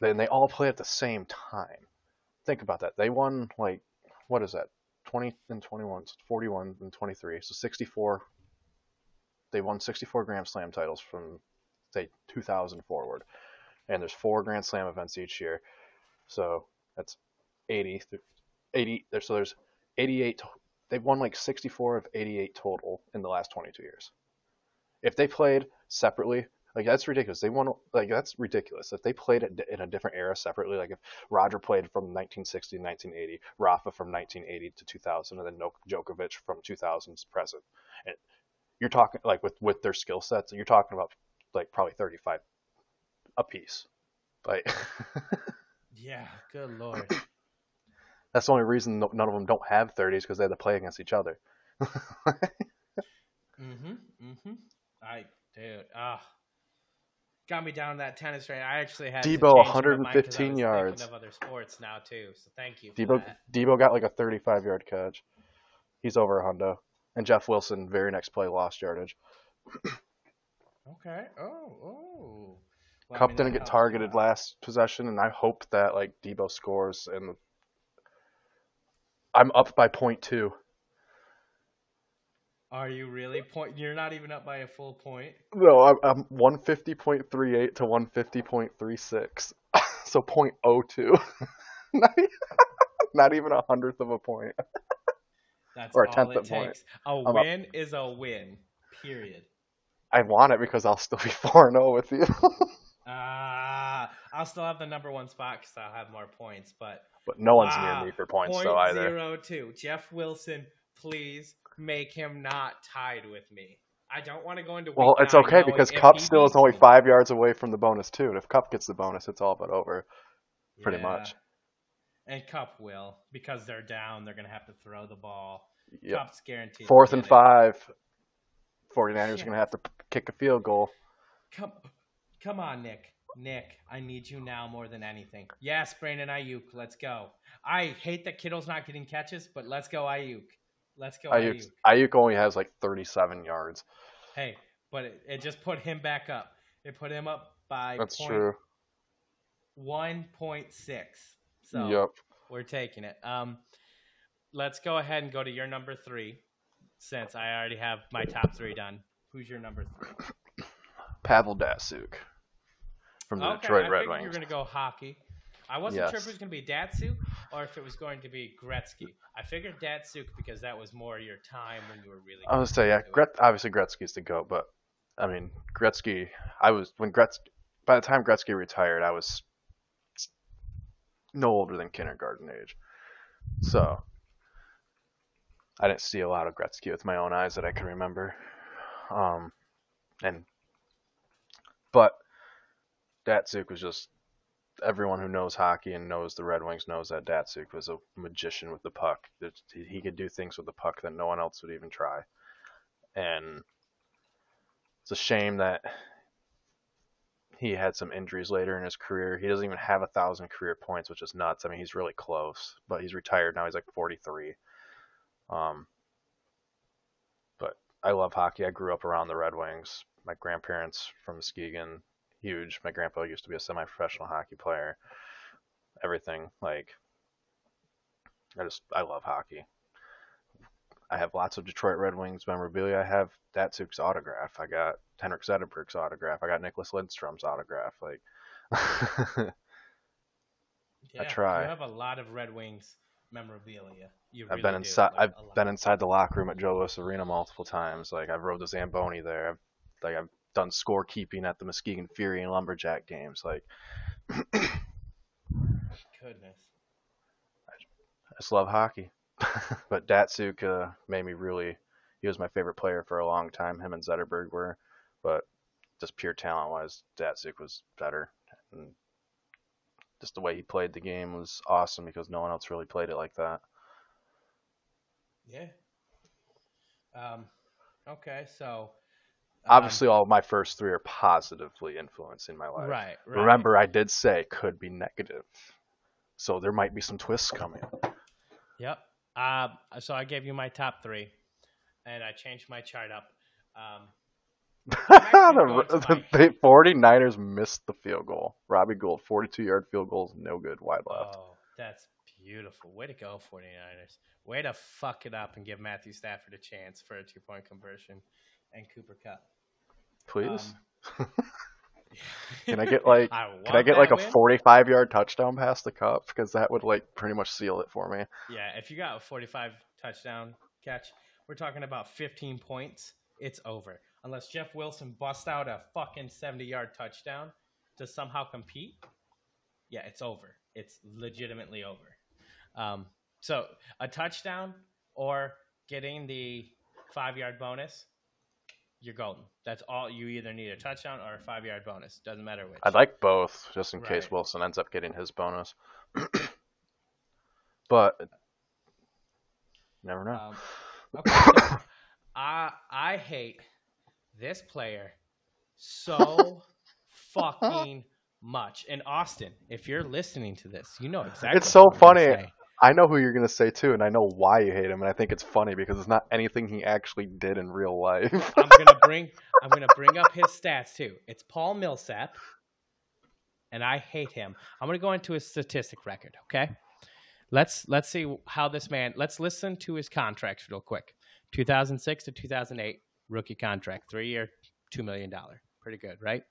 then they all play at the same time. Think about that. They won like what is that? 20 and 21, so 41 and 23, so 64 they won 64 Grand Slam titles from say 2000 forward, and there's four Grand Slam events each year, so that's 80. th- 80. there- So there's 88. They've won like 64 of 88 total in the last 22 years. If they played separately, like that's ridiculous. They won like that's ridiculous. If they played it in a different era separately, like if Roger played from 1960 to 1980, Rafa from 1980 to 2000, and then Djokovic from 2000 to present, and you're talking like with with their skill sets, you're talking about like probably 35 a piece. Like Yeah, good lord. That's the only reason none of them don't have 30s because they had to play against each other. Mm-hmm. Mm-hmm. I dude, ah. Got me down that tennis train. I actually had Deebo, change my mind 'cause I 115 yards. of other sports now too. So thank you. Deebo. Deebo got like a 35 yard catch. He's over a hundo. And Jeff Wilson, very next play, lost yardage. Okay. Oh, oh. Well, I Kupp mean, didn't get targeted last possession, and I hope that like Deebo scores. And I'm up by point two. Are you really point? You're not even up by a full point. No, I'm, I'm 150.38 to 150.36, so point oh two. not, not even a hundredth of a point. That's Or a all tenth it of a point. A up. win is a win. Period. I want it because I'll still be four zero with you. Ah, I'll still have the number one spot because I'll have more points. But but no one's Wow. near ah, me for points point though either. zero two. Jeff Wilson, please make him not tied with me. I don't want to go into. Well, it's okay because Kupp still is only five yards away from the bonus too. And if Kupp gets the bonus, it's all but over. pretty Yeah. much. And Kupp will because they're down. They're gonna have to throw the ball. Yep. Kupp's guaranteed. Fourth and five. 49ers Shit. are gonna have to kick a field goal. Come, come on, Nick. Nick, I need you now more than anything. Yes, Brandon Aiyuk, let's go. I hate that Kittle's not getting catches, but let's go Aiyuk. Let's go Aiyuk, Aiyuk. Only has like 37 yards. Hey, but it, it just put him back up. It put him up by That's point true. one point six. So Yep. we're taking it. Um, let's go ahead and go to your number three, since I already have my top three done. Who's your number three? Pavel Datsyuk from the okay, Detroit I Red Wings. you were gonna go hockey. I wasn't sure if it was gonna be Datsyuk or if it was going to be Gretzky. I figured Datsyuk because that was more your time when you were really. I would say yeah. Gret, obviously Gretzky's the goat, but I mean Gretzky. I was when Gretzky. By the time Gretzky retired, I was no older than kindergarten age, so I didn't see a lot of Gretzky with my own eyes that I can remember. Um, and but Datsyuk was just everyone who knows hockey and knows the Red Wings knows that Datsyuk was a magician with the puck. He could do things with the puck that no one else would even try. And it's a shame that he had some injuries later in his career. He doesn't even have a thousand career points, which is nuts. I mean, he's really close, but he's retired now. He's like 43. Um, but I love hockey. I grew up around the Red Wings. My grandparents from Muskegon, huge. My grandpa used to be a semi-professional hockey player. Everything like I just I love hockey. I have lots of Detroit Red Wings memorabilia. I have Datsyuk's autograph. I got Henrik Zetterberg's autograph. I got Nicholas Lindstrom's autograph. Like Yeah, try. You have a lot of Red Wings memorabilia. You I've really been inside. like, I've been inside the locker room at Joe Louis Arena multiple times. Like I've rode the Zamboni there. I've, like I've done scorekeeping at the Muskegon Fury and Lumberjack games. Like Goodness. I just love hockey. but Datsyuk uh, made me really. He was my favorite player for a long time. Him and Zetterberg were, but just pure talent wise, Datsyuk was better. And just the way he played the game was awesome because no one else really played it like that. Yeah. Um. Okay, so. Um, Obviously, all my first three are positively influencing my life. Right. Right. Remember, I did say could be negative, so there might be some twists coming. Yep. Uh, so I gave you my top three, and I changed my chart up. Um, the, the, the 49ers missed the field goal. Robbie Gould, 42 yard field goal is no good, wide left. oh, that's beautiful. Way to go, 49ers. Way to fuck it up and give Matthew Stafford a chance for a two point conversion and Cooper Kupp. Please, Um, can I get like I can I get like a win. 45 yard touchdown past the Kupp because that would like pretty much seal it for me. Yeah, if you got a 45 touchdown catch, we're talking about 15 points. It's over. Unless Jeff Wilson busts out a fucking 70 yard touchdown to somehow compete, yeah, it's over. It's legitimately over. Um, so a touchdown or getting the five yard bonus, you're golden. That's all. You either need a touchdown or a five yard bonus. Doesn't matter which. I'd like both, just in case Wilson ends up getting his bonus. but never know. Um, okay, so I I hate this player so fucking much. And Austin, if you're listening to this, you know exactly. It's so funny. I know who you're gonna say too, and I know why you hate him, and I think it's funny because it's not anything he actually did in real life. I'm gonna bring I'm gonna bring up his stats too. It's Paul Millsap, and I hate him. I'm gonna go into his statistic record. Okay, let's let's see how this man. Let's listen to his contracts real quick. 2006 to 2008 rookie contract, three year, two million dollar. Pretty good, right?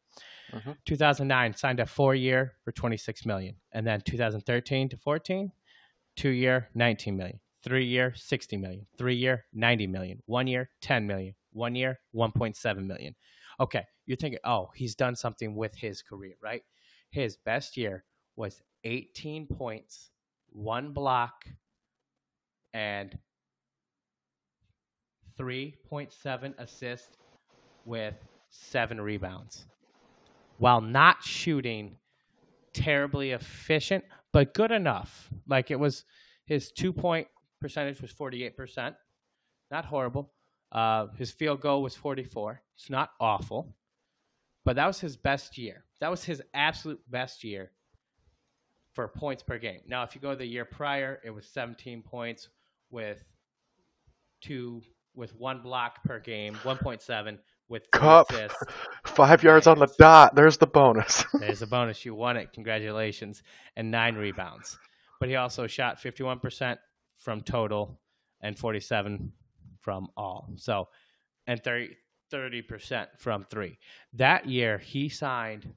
Mhm. 2009 signed a four year for 26 million, and then 2013 to 14, two year, 19 million. Three year, 60 million. Three year, 90 million. One year, 10 million. One year, 1.7 million. Okay, you're thinking, oh, he's done something with his career, right? His best year was 18 points, one block, and 3.7 assists with seven rebounds. While not shooting terribly efficient, but good enough. Like it was his two point percentage was 48%. Not horrible. Uh, his field goal was 44. It's not awful. But that was his best year. That was his absolute best year for points per game. Now, if you go the year prior, it was 17 points with two with one block per game, 1.7 with Kupp. assists. Five yards on the dot. There's the bonus. There's a bonus. You won it. Congratulations. And nine rebounds. But he also shot 51% from total and 47 from all. So, and 30, 30% from three. That year he signed,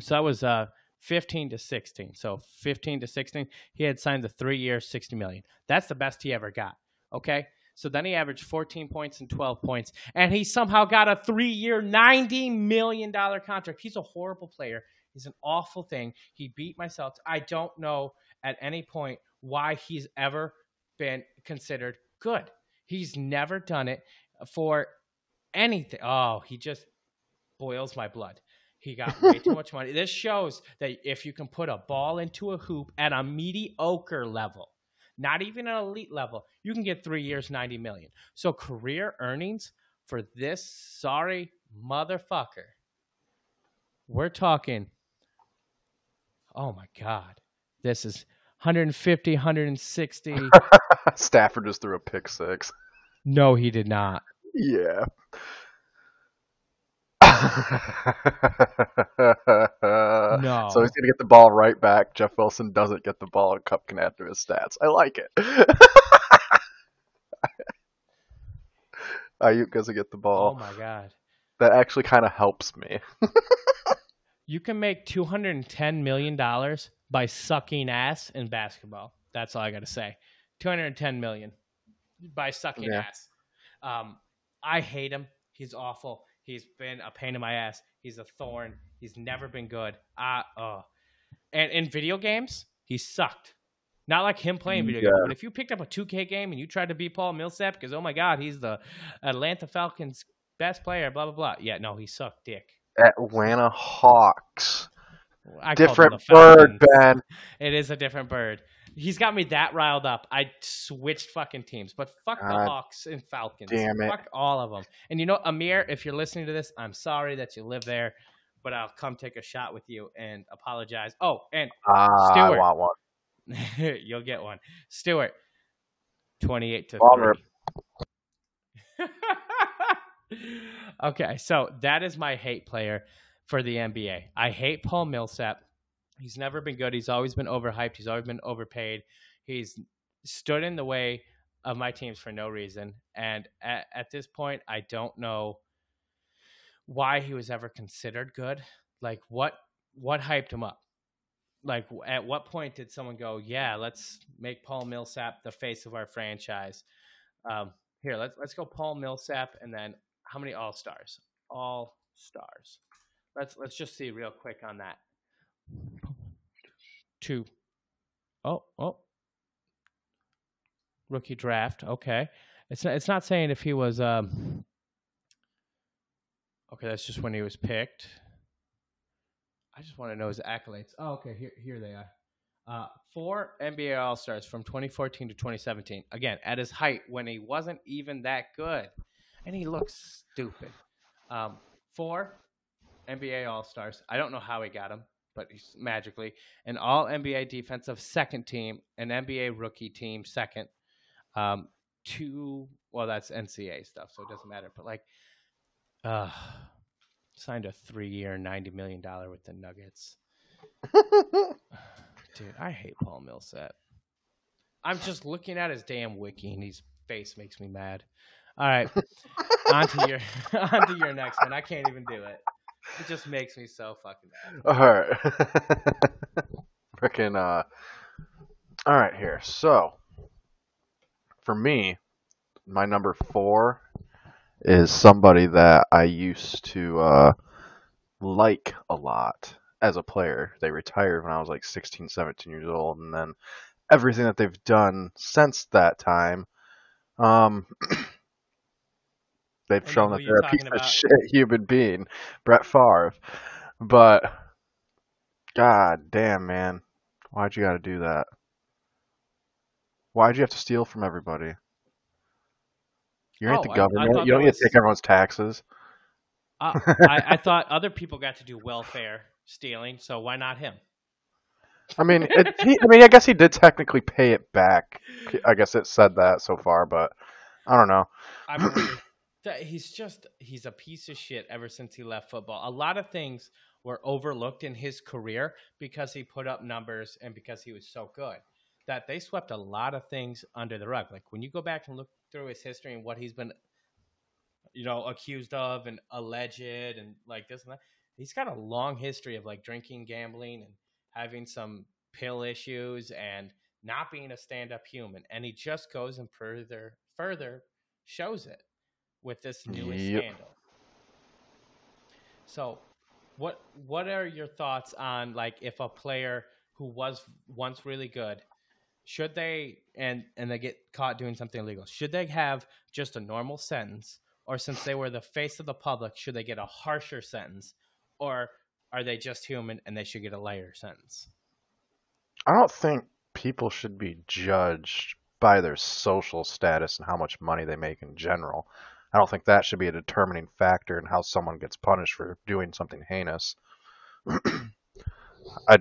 so that was uh, 15 to 16. So 15 to 16, he had signed the three year 60 million. That's the best he ever got. Okay. So then he averaged 14 points and 12 points, and he somehow got a three year, $90 million contract. He's a horrible player. He's an awful thing. He beat my Celtics. I don't know at any point why he's ever been considered good. He's never done it for anything. Oh, he just boils my blood. He got way too much money. This shows that if you can put a ball into a hoop at a mediocre level, not even an elite level, you can get three years, 90 million. So career earnings for this sorry motherfucker, we're talking, oh my God, this is 150, 160. Stafford just threw a pick six. no, he did not. Yeah. No. So he's gonna get the ball right back. Jeff Wilson doesn't get the ball, and Kupp can add to his stats. I like it. Aiyuk doesn't get the ball. Oh my God. That actually kind of helps me. You can make $210 million by sucking ass in basketball. That's all I got to say. 210 million by sucking Yeah. ass. Um, I hate him. He's awful. He's been a pain in my ass. He's a thorn. He's never been good. Uh, oh. And in video games, he sucked. Not like him playing video games, but if you picked up a 2K game and you tried to beat Paul Millsap because, oh my God, he's the Atlanta Falcons' best player, blah, blah, blah. Yeah, no, he sucked dick. Atlanta Hawks. I Different bird, Ben. It is a different bird. He's got me that riled up. I switched fucking teams. But fuck the Hawks and Falcons. damn it. Fuck all of them. And you know, Amir, if you're listening to this, I'm sorry that you live there, but I'll come take a shot with you and apologize. Oh, and ah, I Stewart. want one. you'll get one. Stewart, 28 to Bummer. 30. okay, so that is my hate player for the NBA. I hate Paul Millsap. He's never been good. He's always been overhyped. He's always been overpaid. He's stood in the way of my teams for no reason. And at, at this point, I don't know why he was ever considered good. Like what what hyped him up? Like at what point did someone go, "Yeah, let's make Paul Millsap the face of our franchise"? Um, here, let's let's go Paul Millsap, and then how many All Stars? All Stars. Let's let's just see real quick on that. Two. Oh oh. Rookie draft. Okay, it's not, it's not saying if he was um Okay, that's just when he was picked. I just want to know his accolades. Oh, okay, here here they are. Uh, four NBA All Stars from 2014 to 2017. Again, at his height when he wasn't even that good, and he looks stupid. Um, four NBA All Stars. I don't know how he got them, but he's magically an All NBA Defensive Second Team, an NBA Rookie Team Second. Um, two. Well, that's NCAA stuff, so it doesn't matter. But like, uh, signed a three-year, ninety million dollar with the Nuggets. Dude, I hate Paul Millsap. I'm just looking at his damn wiki, and his face makes me mad. All right, on to your on to your next one. I can't even do it. It just makes me so fucking mad. All right. Freaking, uh, all right, here. So, for me, my number four is somebody that I used to uh, like a lot as a player. They retired when I was like 16, 17 years old, and then everything that they've done since that time, um, they've shown that they're a piece talking of shit human being, Brett Favre. But, god damn, man, why'd you got to do that? Why'd you have to steal from everybody? You ain't Oh, the I- I government. you don't that get to take everyone's taxes. Uh, I, I thought other people got to do welfare stealing, so why not him? I mean, it, he, I mean, I guess he did technically pay it back. I guess it said that so far, but I don't know. He's just he's a piece of shit ever since he left football. A lot of things were overlooked in his career because he put up numbers and because he was so good. That they swept a lot of things under the rug. Like when you go back and look through his history and what he's been, you know, accused of and alleged and like this and that, he's got a long history of like drinking, gambling, and having some pill issues and not being a stand-up human. And he just goes and further further shows it with this newest Yep. scandal. So, what what are your thoughts on like if a player who was once really good should they and and they get caught doing something illegal should they have just a normal sentence or since they were the face of the public should they get a harsher sentence or are they just human and they should get a lighter sentence I don't think people should be judged by their social status and how much money they make in general. I don't think that should be a determining factor in how someone gets punished for doing something heinous. I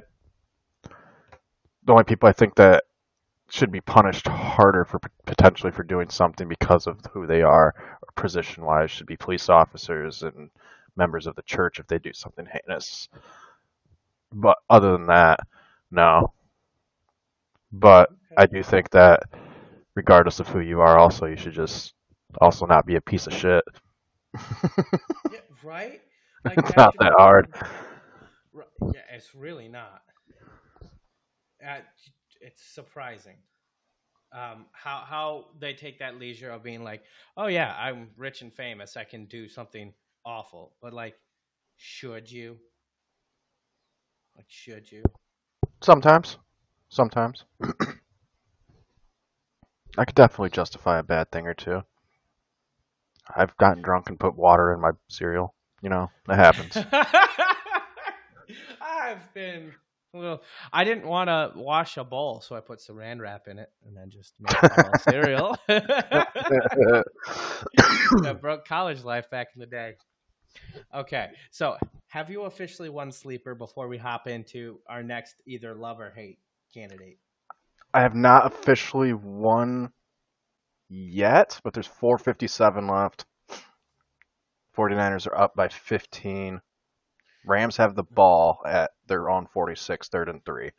the only people I think that should be punished harder for potentially for doing something because of who they are or position wise should be police officers and members of the church if they do something heinous. But other than that, no. But I do think that regardless of who you are also you should just also not be a piece of shit. yeah, right It's not that hard. Ri- Yeah, it's really not. Uh, it's surprising um, how how they take that leisure of being like, oh yeah, I'm rich and famous, I can do something awful, but like, should you? Like, should you? Sometimes. Sometimes. I could definitely justify a bad thing or two. I've gotten drunk and put water in my cereal. You know, it happens. I've been well. I didn't want to wash a bowl, so I put Saran wrap in it and then just made cereal. that broke college life back in the day. Okay, so have you officially won sleeper before we hop into our next either love or hate candidate? I have not officially won yet, but there's 457 left. 49ers are up by 15. Rams have the ball at their own 46, third and three.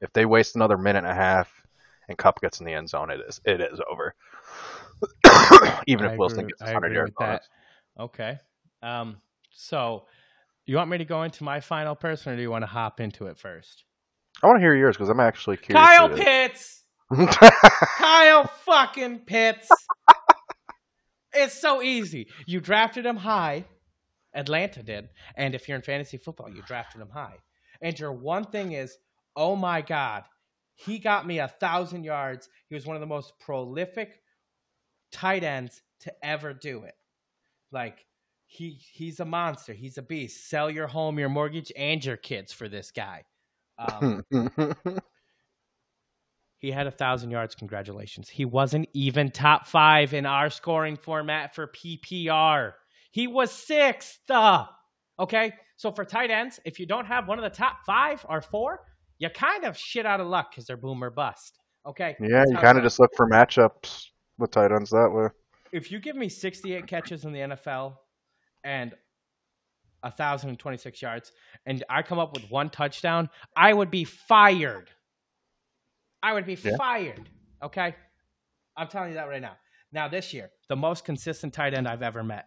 If they waste another minute and a half and Kupp gets in the end zone, it is it is over. Even I if Wilson agree- gets I his 100 agree yard that. Okay. Um, so you want me to go into my final person, or do you want to hop into it first? I want to hear yours because I'm actually curious. Kyle who it is. Pitts. Kyle fucking Pitts. it's so easy. You drafted him high. Atlanta did. And if you're in fantasy football, you drafted him high. And your one thing is, oh my God, he got me a thousand yards. He was one of the most prolific tight ends to ever do it. Like, he he's a monster. He's a beast. Sell your home, your mortgage, and your kids for this guy. Um, he had a thousand yards. Congratulations. He wasn't even top five in our scoring format for PPR. He was sixth. Uh, okay, so for tight ends, if you don't have one of the top five or four, you kind of shit out of luck because they're boom or bust. Okay. yeah, you kind of just look for matchups with tight ends that way. if you give me 68 catches in the NFL and 1,026 yards, and I come up with one touchdown, I would be fired. I would be Yeah. fired. Okay? I'm telling you that right now. Now, this year, the most consistent tight end I've ever met.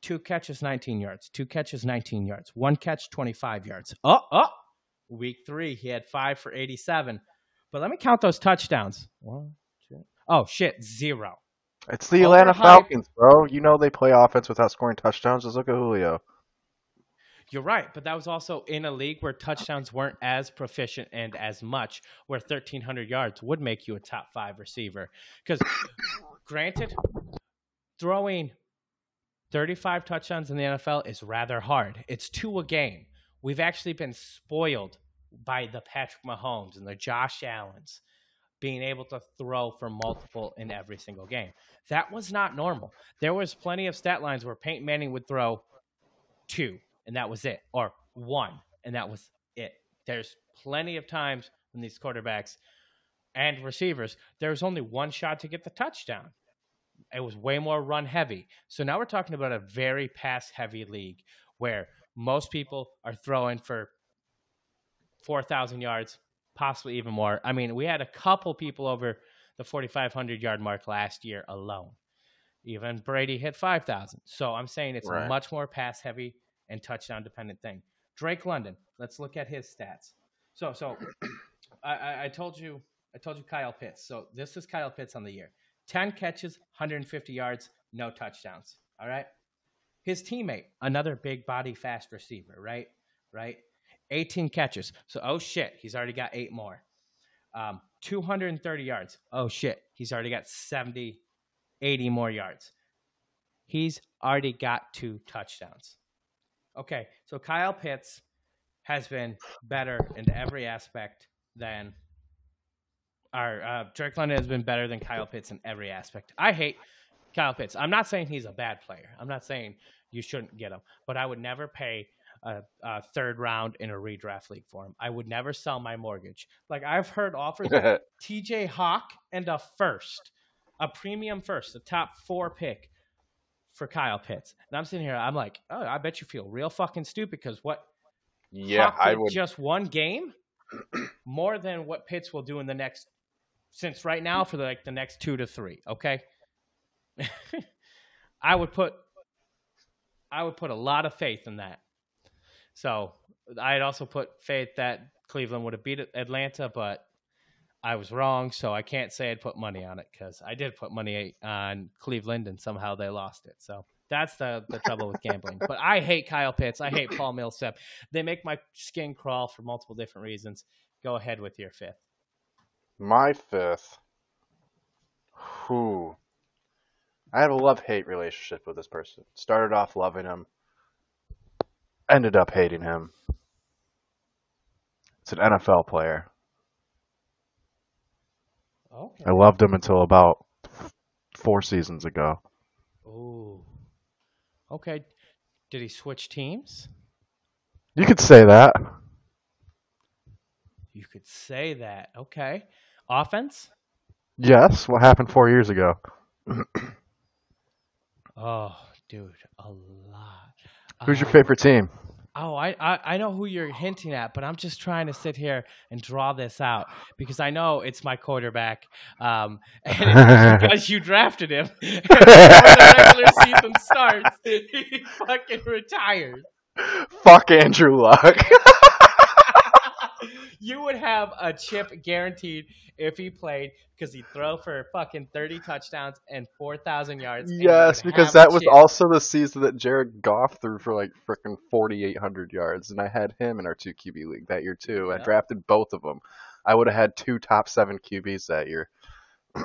Two catches, 19 yards. Two catches, 19 yards. One catch, 25 yards. Oh, oh. Week three, he had five for 87. But let me count those touchdowns. One, two. Oh, shit. Zero. It's the Atlanta Overhyped. Falcons, bro. You know they play offense without scoring touchdowns. Just look at Julio. You're right, but that was also in a league where uh, touchdowns weren't as proficient and as much, where 1,300 yards would make you a top five receiver. Because, granted, throwing 35 touchdowns in the NFL is rather hard. It's two a game. We've actually been spoiled by the Patrick Mahomes and the Josh Allens being able to throw for multiple in every single game. That was not normal. There was plenty of stat lines where Peyton Manning would throw two and that was it, or one and that was it. There's plenty of times when these quarterbacks and receivers, there was only one shot to get the touchdown. It was way more run heavy. So now we're talking about a very pass heavy league where most people are throwing for 4,000 yards, possibly even more. I mean, we had a couple people over the 4,500 yard mark last year alone. Even Brady hit 5,000. So I'm saying it's a much more pass heavy and touchdown dependent thing. Drake London, let's look at his stats. So, so I, I, told you, I told you Kyle Pitts. So this is Kyle Pitts on the year 10 catches, 150 yards, no touchdowns. All right. His teammate, another big body, fast receiver, right? Right. 18 catches. So, oh shit, he's already got eight more. Um, 230 yards. Oh shit, he's already got 70, 80 more yards. He's already got two touchdowns. Okay, so Kyle Pitts has been better in every aspect than our uh, Drake London has been better than Kyle Pitts in every aspect. I hate Kyle Pitts. I'm not saying he's a bad player. I'm not saying you shouldn't get him, but I would never pay a, a third round in a redraft league for him. I would never sell my mortgage. Like I've heard offers of TJ Hawk and a first, a premium first, a top four pick for Kyle Pitts. And I'm sitting here, I'm like, oh, I bet you feel real fucking stupid because what yeah, I would. just one game more than what Pitts will do in the next since right now for the, like the next two to three. Okay, I would put I would put a lot of faith in that. So I'd also put faith that Cleveland would have beat Atlanta, but I was wrong. So I can't say I'd put money on it because I did put money on Cleveland and somehow they lost it. So that's the, the trouble with gambling. But I hate Kyle Pitts. I hate Paul Millsap. They make my skin crawl for multiple different reasons. Go ahead with your fifth. My fifth. Who? I have a love hate relationship with this person. Started off loving him, ended up hating him. It's an NFL player. Okay. I loved him until about four seasons ago. Ooh. Okay. Did he switch teams? You could say that. You could say that. Okay. Offense? Yes. What happened four years ago? Oh, dude, a lot. Who's your favorite team? Oh, I, I I know who you're hinting at, but I'm just trying to sit here and draw this out because I know it's my quarterback, um, and it's because you drafted him. Before the regular season starts, he fucking retires. Fuck Andrew Luck. You would have a chip guaranteed if he played because he'd throw for fucking 30 touchdowns and 4,000 yards. yes, because that was chip. also the season that Jared Goff threw for like freaking 4,800 yards, and I had him in our two QB league that year too. I drafted both of them. I would have had two top seven QBs that year.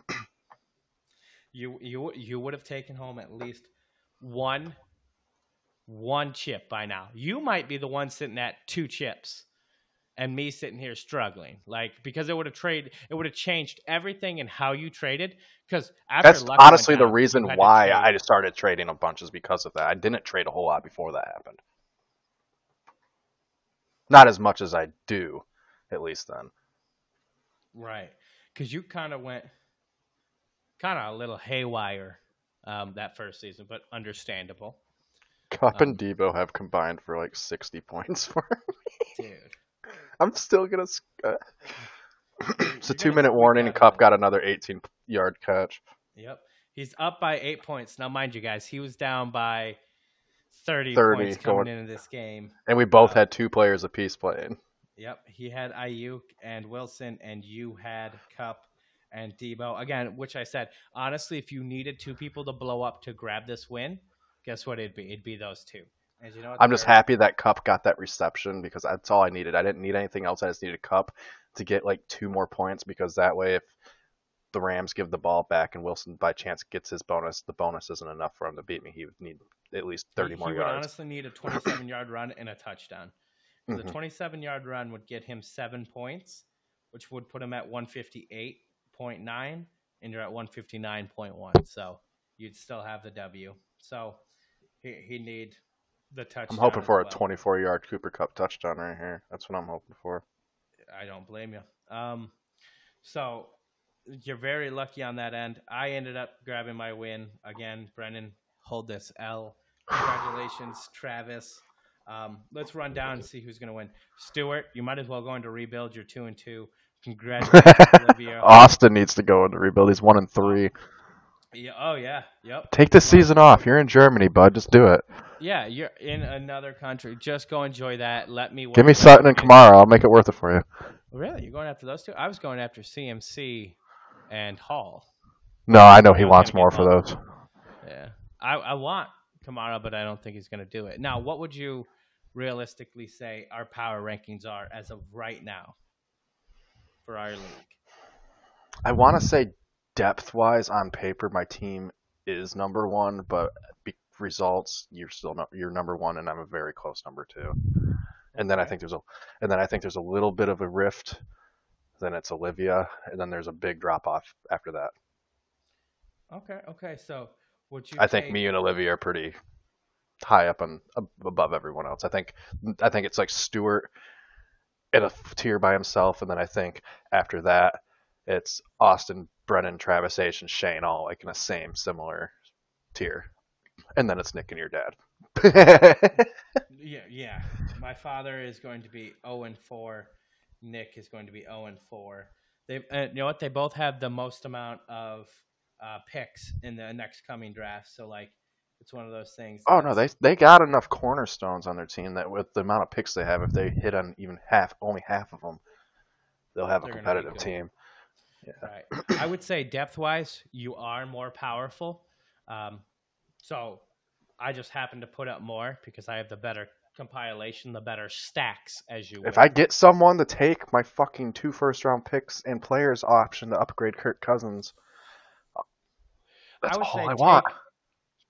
You you you would have taken home at least one one chip by now. You might be the one sitting at two chips and me sitting here struggling. Like because it would have trade it would have changed everything and how you traded. Because that's honestly the reason why I just started trading a bunch is because of that. I didn't trade a whole lot before that happened. Not as much as I do, at least then. Right, because you kind of went kind of a little haywire um, that first season, but understandable. Kupp um, and Deebo have combined for like sixty points for me. Dude, I'm still gonna. Uh, it's a two minute warning, and Kupp got another 18 yard catch. Yep. He's up by eight points. Now, mind you guys, he was down by 30, 30 points coming going, into this game. And we both had two players apiece playing. Yep. He had Aiyuk and Wilson, and you had Kupp and Deebo Again, which I said, honestly, if you needed two people to blow up to grab this win, guess what it'd be? It'd be those two. You know I'm just happy that Kupp got that reception because that's all I needed. I didn't need anything else. I just needed Kupp to get like two more points because that way, if the Rams give the ball back and Wilson by chance gets his bonus, the bonus isn't enough for him to beat me. He would need at least 30 he, more he yards. He would honestly need a 27 yard run and a touchdown. The mm-hmm. 27 yard run would get him seven points, which would put him at 158.9, and you're at 159.1. So you'd still have the W. So he he need the touchdown. I'm hoping for well. a 24 yard Cooper Kupp touchdown right here. That's what I'm hoping for. I don't blame you. Um, so you're very lucky on that end. I ended up grabbing my win again. Brennan, hold this L. Congratulations, Travis. Um, let's run down and see who's going to win. Stuart, you might as well go into rebuild. You're two and two. Congratulations, Olivia. Austin needs to go into rebuild. He's one and three. Yeah. Oh yeah. Yep. Take the season off. You're in Germany, bud. Just do it. Yeah, you're in another country. Just go enjoy that. Let me. Give me Sutton and Kamara. I'll make it worth it for you. Really? You're going after those two? I was going after CMC and Hall. No, I know he wants more for those. Yeah, I, I want Kamara, but I don't think he's going to do it. Now, what would you realistically say our power rankings are as of right now for our league? I want to say depth wise on paper, my team is number one, but results, you're still no, you're number one, and I'm a very close number two. And then I think there's a and then I think there's a little bit of a rift. Then it's Olivia, and then there's a big drop off after that. Okay, okay. So would you? I think me and Olivia are pretty high up and above everyone else. I think I think it's like Stewart in a tier by himself, and then I think after that it's Austin, Brennan, Travis H, and Shane all like in the same similar tier and then it's Nick and your dad. yeah, yeah. My father is going to be 0 and 4. Nick is going to be 0 and 4. They, uh, you know what? They both have the most amount of uh, picks in the next coming draft. So like, it's one of those things. Oh no, they they got enough cornerstones on their team that with the amount of picks they have, if they hit on even half, only half of them, they'll have a competitive team. Yeah. Right. I would say depth wise, you are more powerful. Um, so I just happen to put up more because I have the better compilation, the better stacks, as you. If I get someone to take my fucking two first round picks and players option to upgrade Kirk Cousins, that's I all I take, want.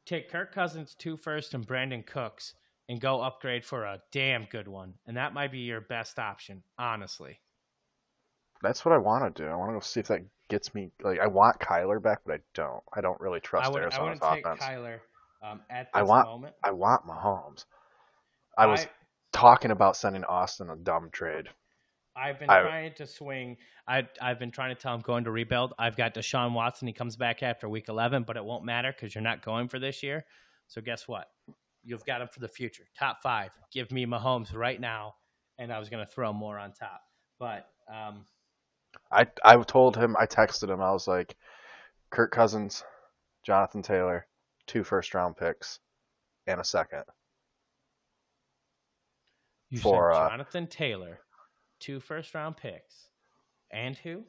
Take Kirk Cousins two first and Brandin Cooks and go upgrade for a damn good one, and that might be your best option, honestly. That's what I want to do. I want to go see if that gets me. Like, I want Kyler back, but I don't. I don't really trust I would, Arizona's I wouldn't take Kyler um, at this I want, moment. I want Mahomes. I was I, talking about sending Austin a dumb trade. I've been I, trying to swing. I, I've been trying to tell him going to rebuild. I've got Deshaun Watson. He comes back after week 11, but it won't matter because you're not going for this year. So guess what? You've got him for the future. Top five. Give me Mahomes right now, and I was going to throw more on top. But um, I I told him. I texted him. I was like, Kirk Cousins, Jonathan Taylor, two first round picks, and a second. You for, said uh, Jonathan uh, Taylor, two first round picks, and who?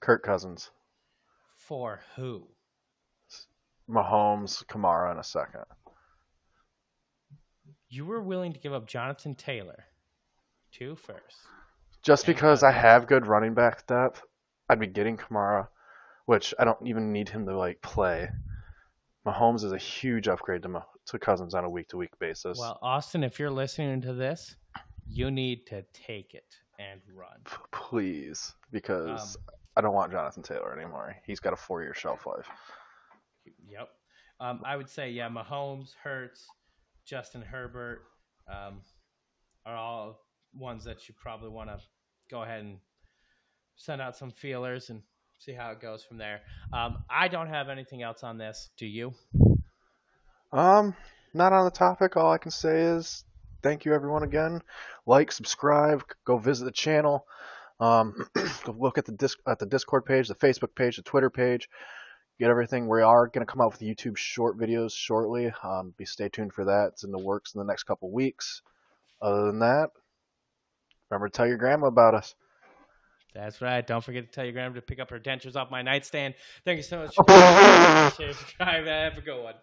Kirk Cousins. For who? Mahomes, Kamara, and a second. You were willing to give up Jonathan Taylor, two first. Just because I have good running back depth, I'd be getting Kamara, which I don't even need him to like play. Mahomes is a huge upgrade to to Cousins on a week to week basis. Well, Austin, if you're listening to this, you need to take it and run. P- please, because Um, I don't want Jonathan Taylor anymore. He's got a four year shelf life. Yep. Um, I would say, yeah, Mahomes, Hurts, Justin Herbert um, are all ones that you probably want to go ahead and send out some feelers and see how it goes from there. Um, I don't have anything else on this. Do you? Um, not on the topic. All I can say is thank you everyone again. Like, subscribe, go visit the channel. Um, go look at the disc at the Discord page, the Facebook page, the Twitter page. Get everything. We are going to come out with YouTube short videos shortly. Um, be stay tuned for that. It's in the works in the next couple weeks. Other than that, remember to tell your grandma about us. That's right. Don't forget to tell your grandma to pick up her dentures off my nightstand. Thank you so much. For subscribe. Have a good one.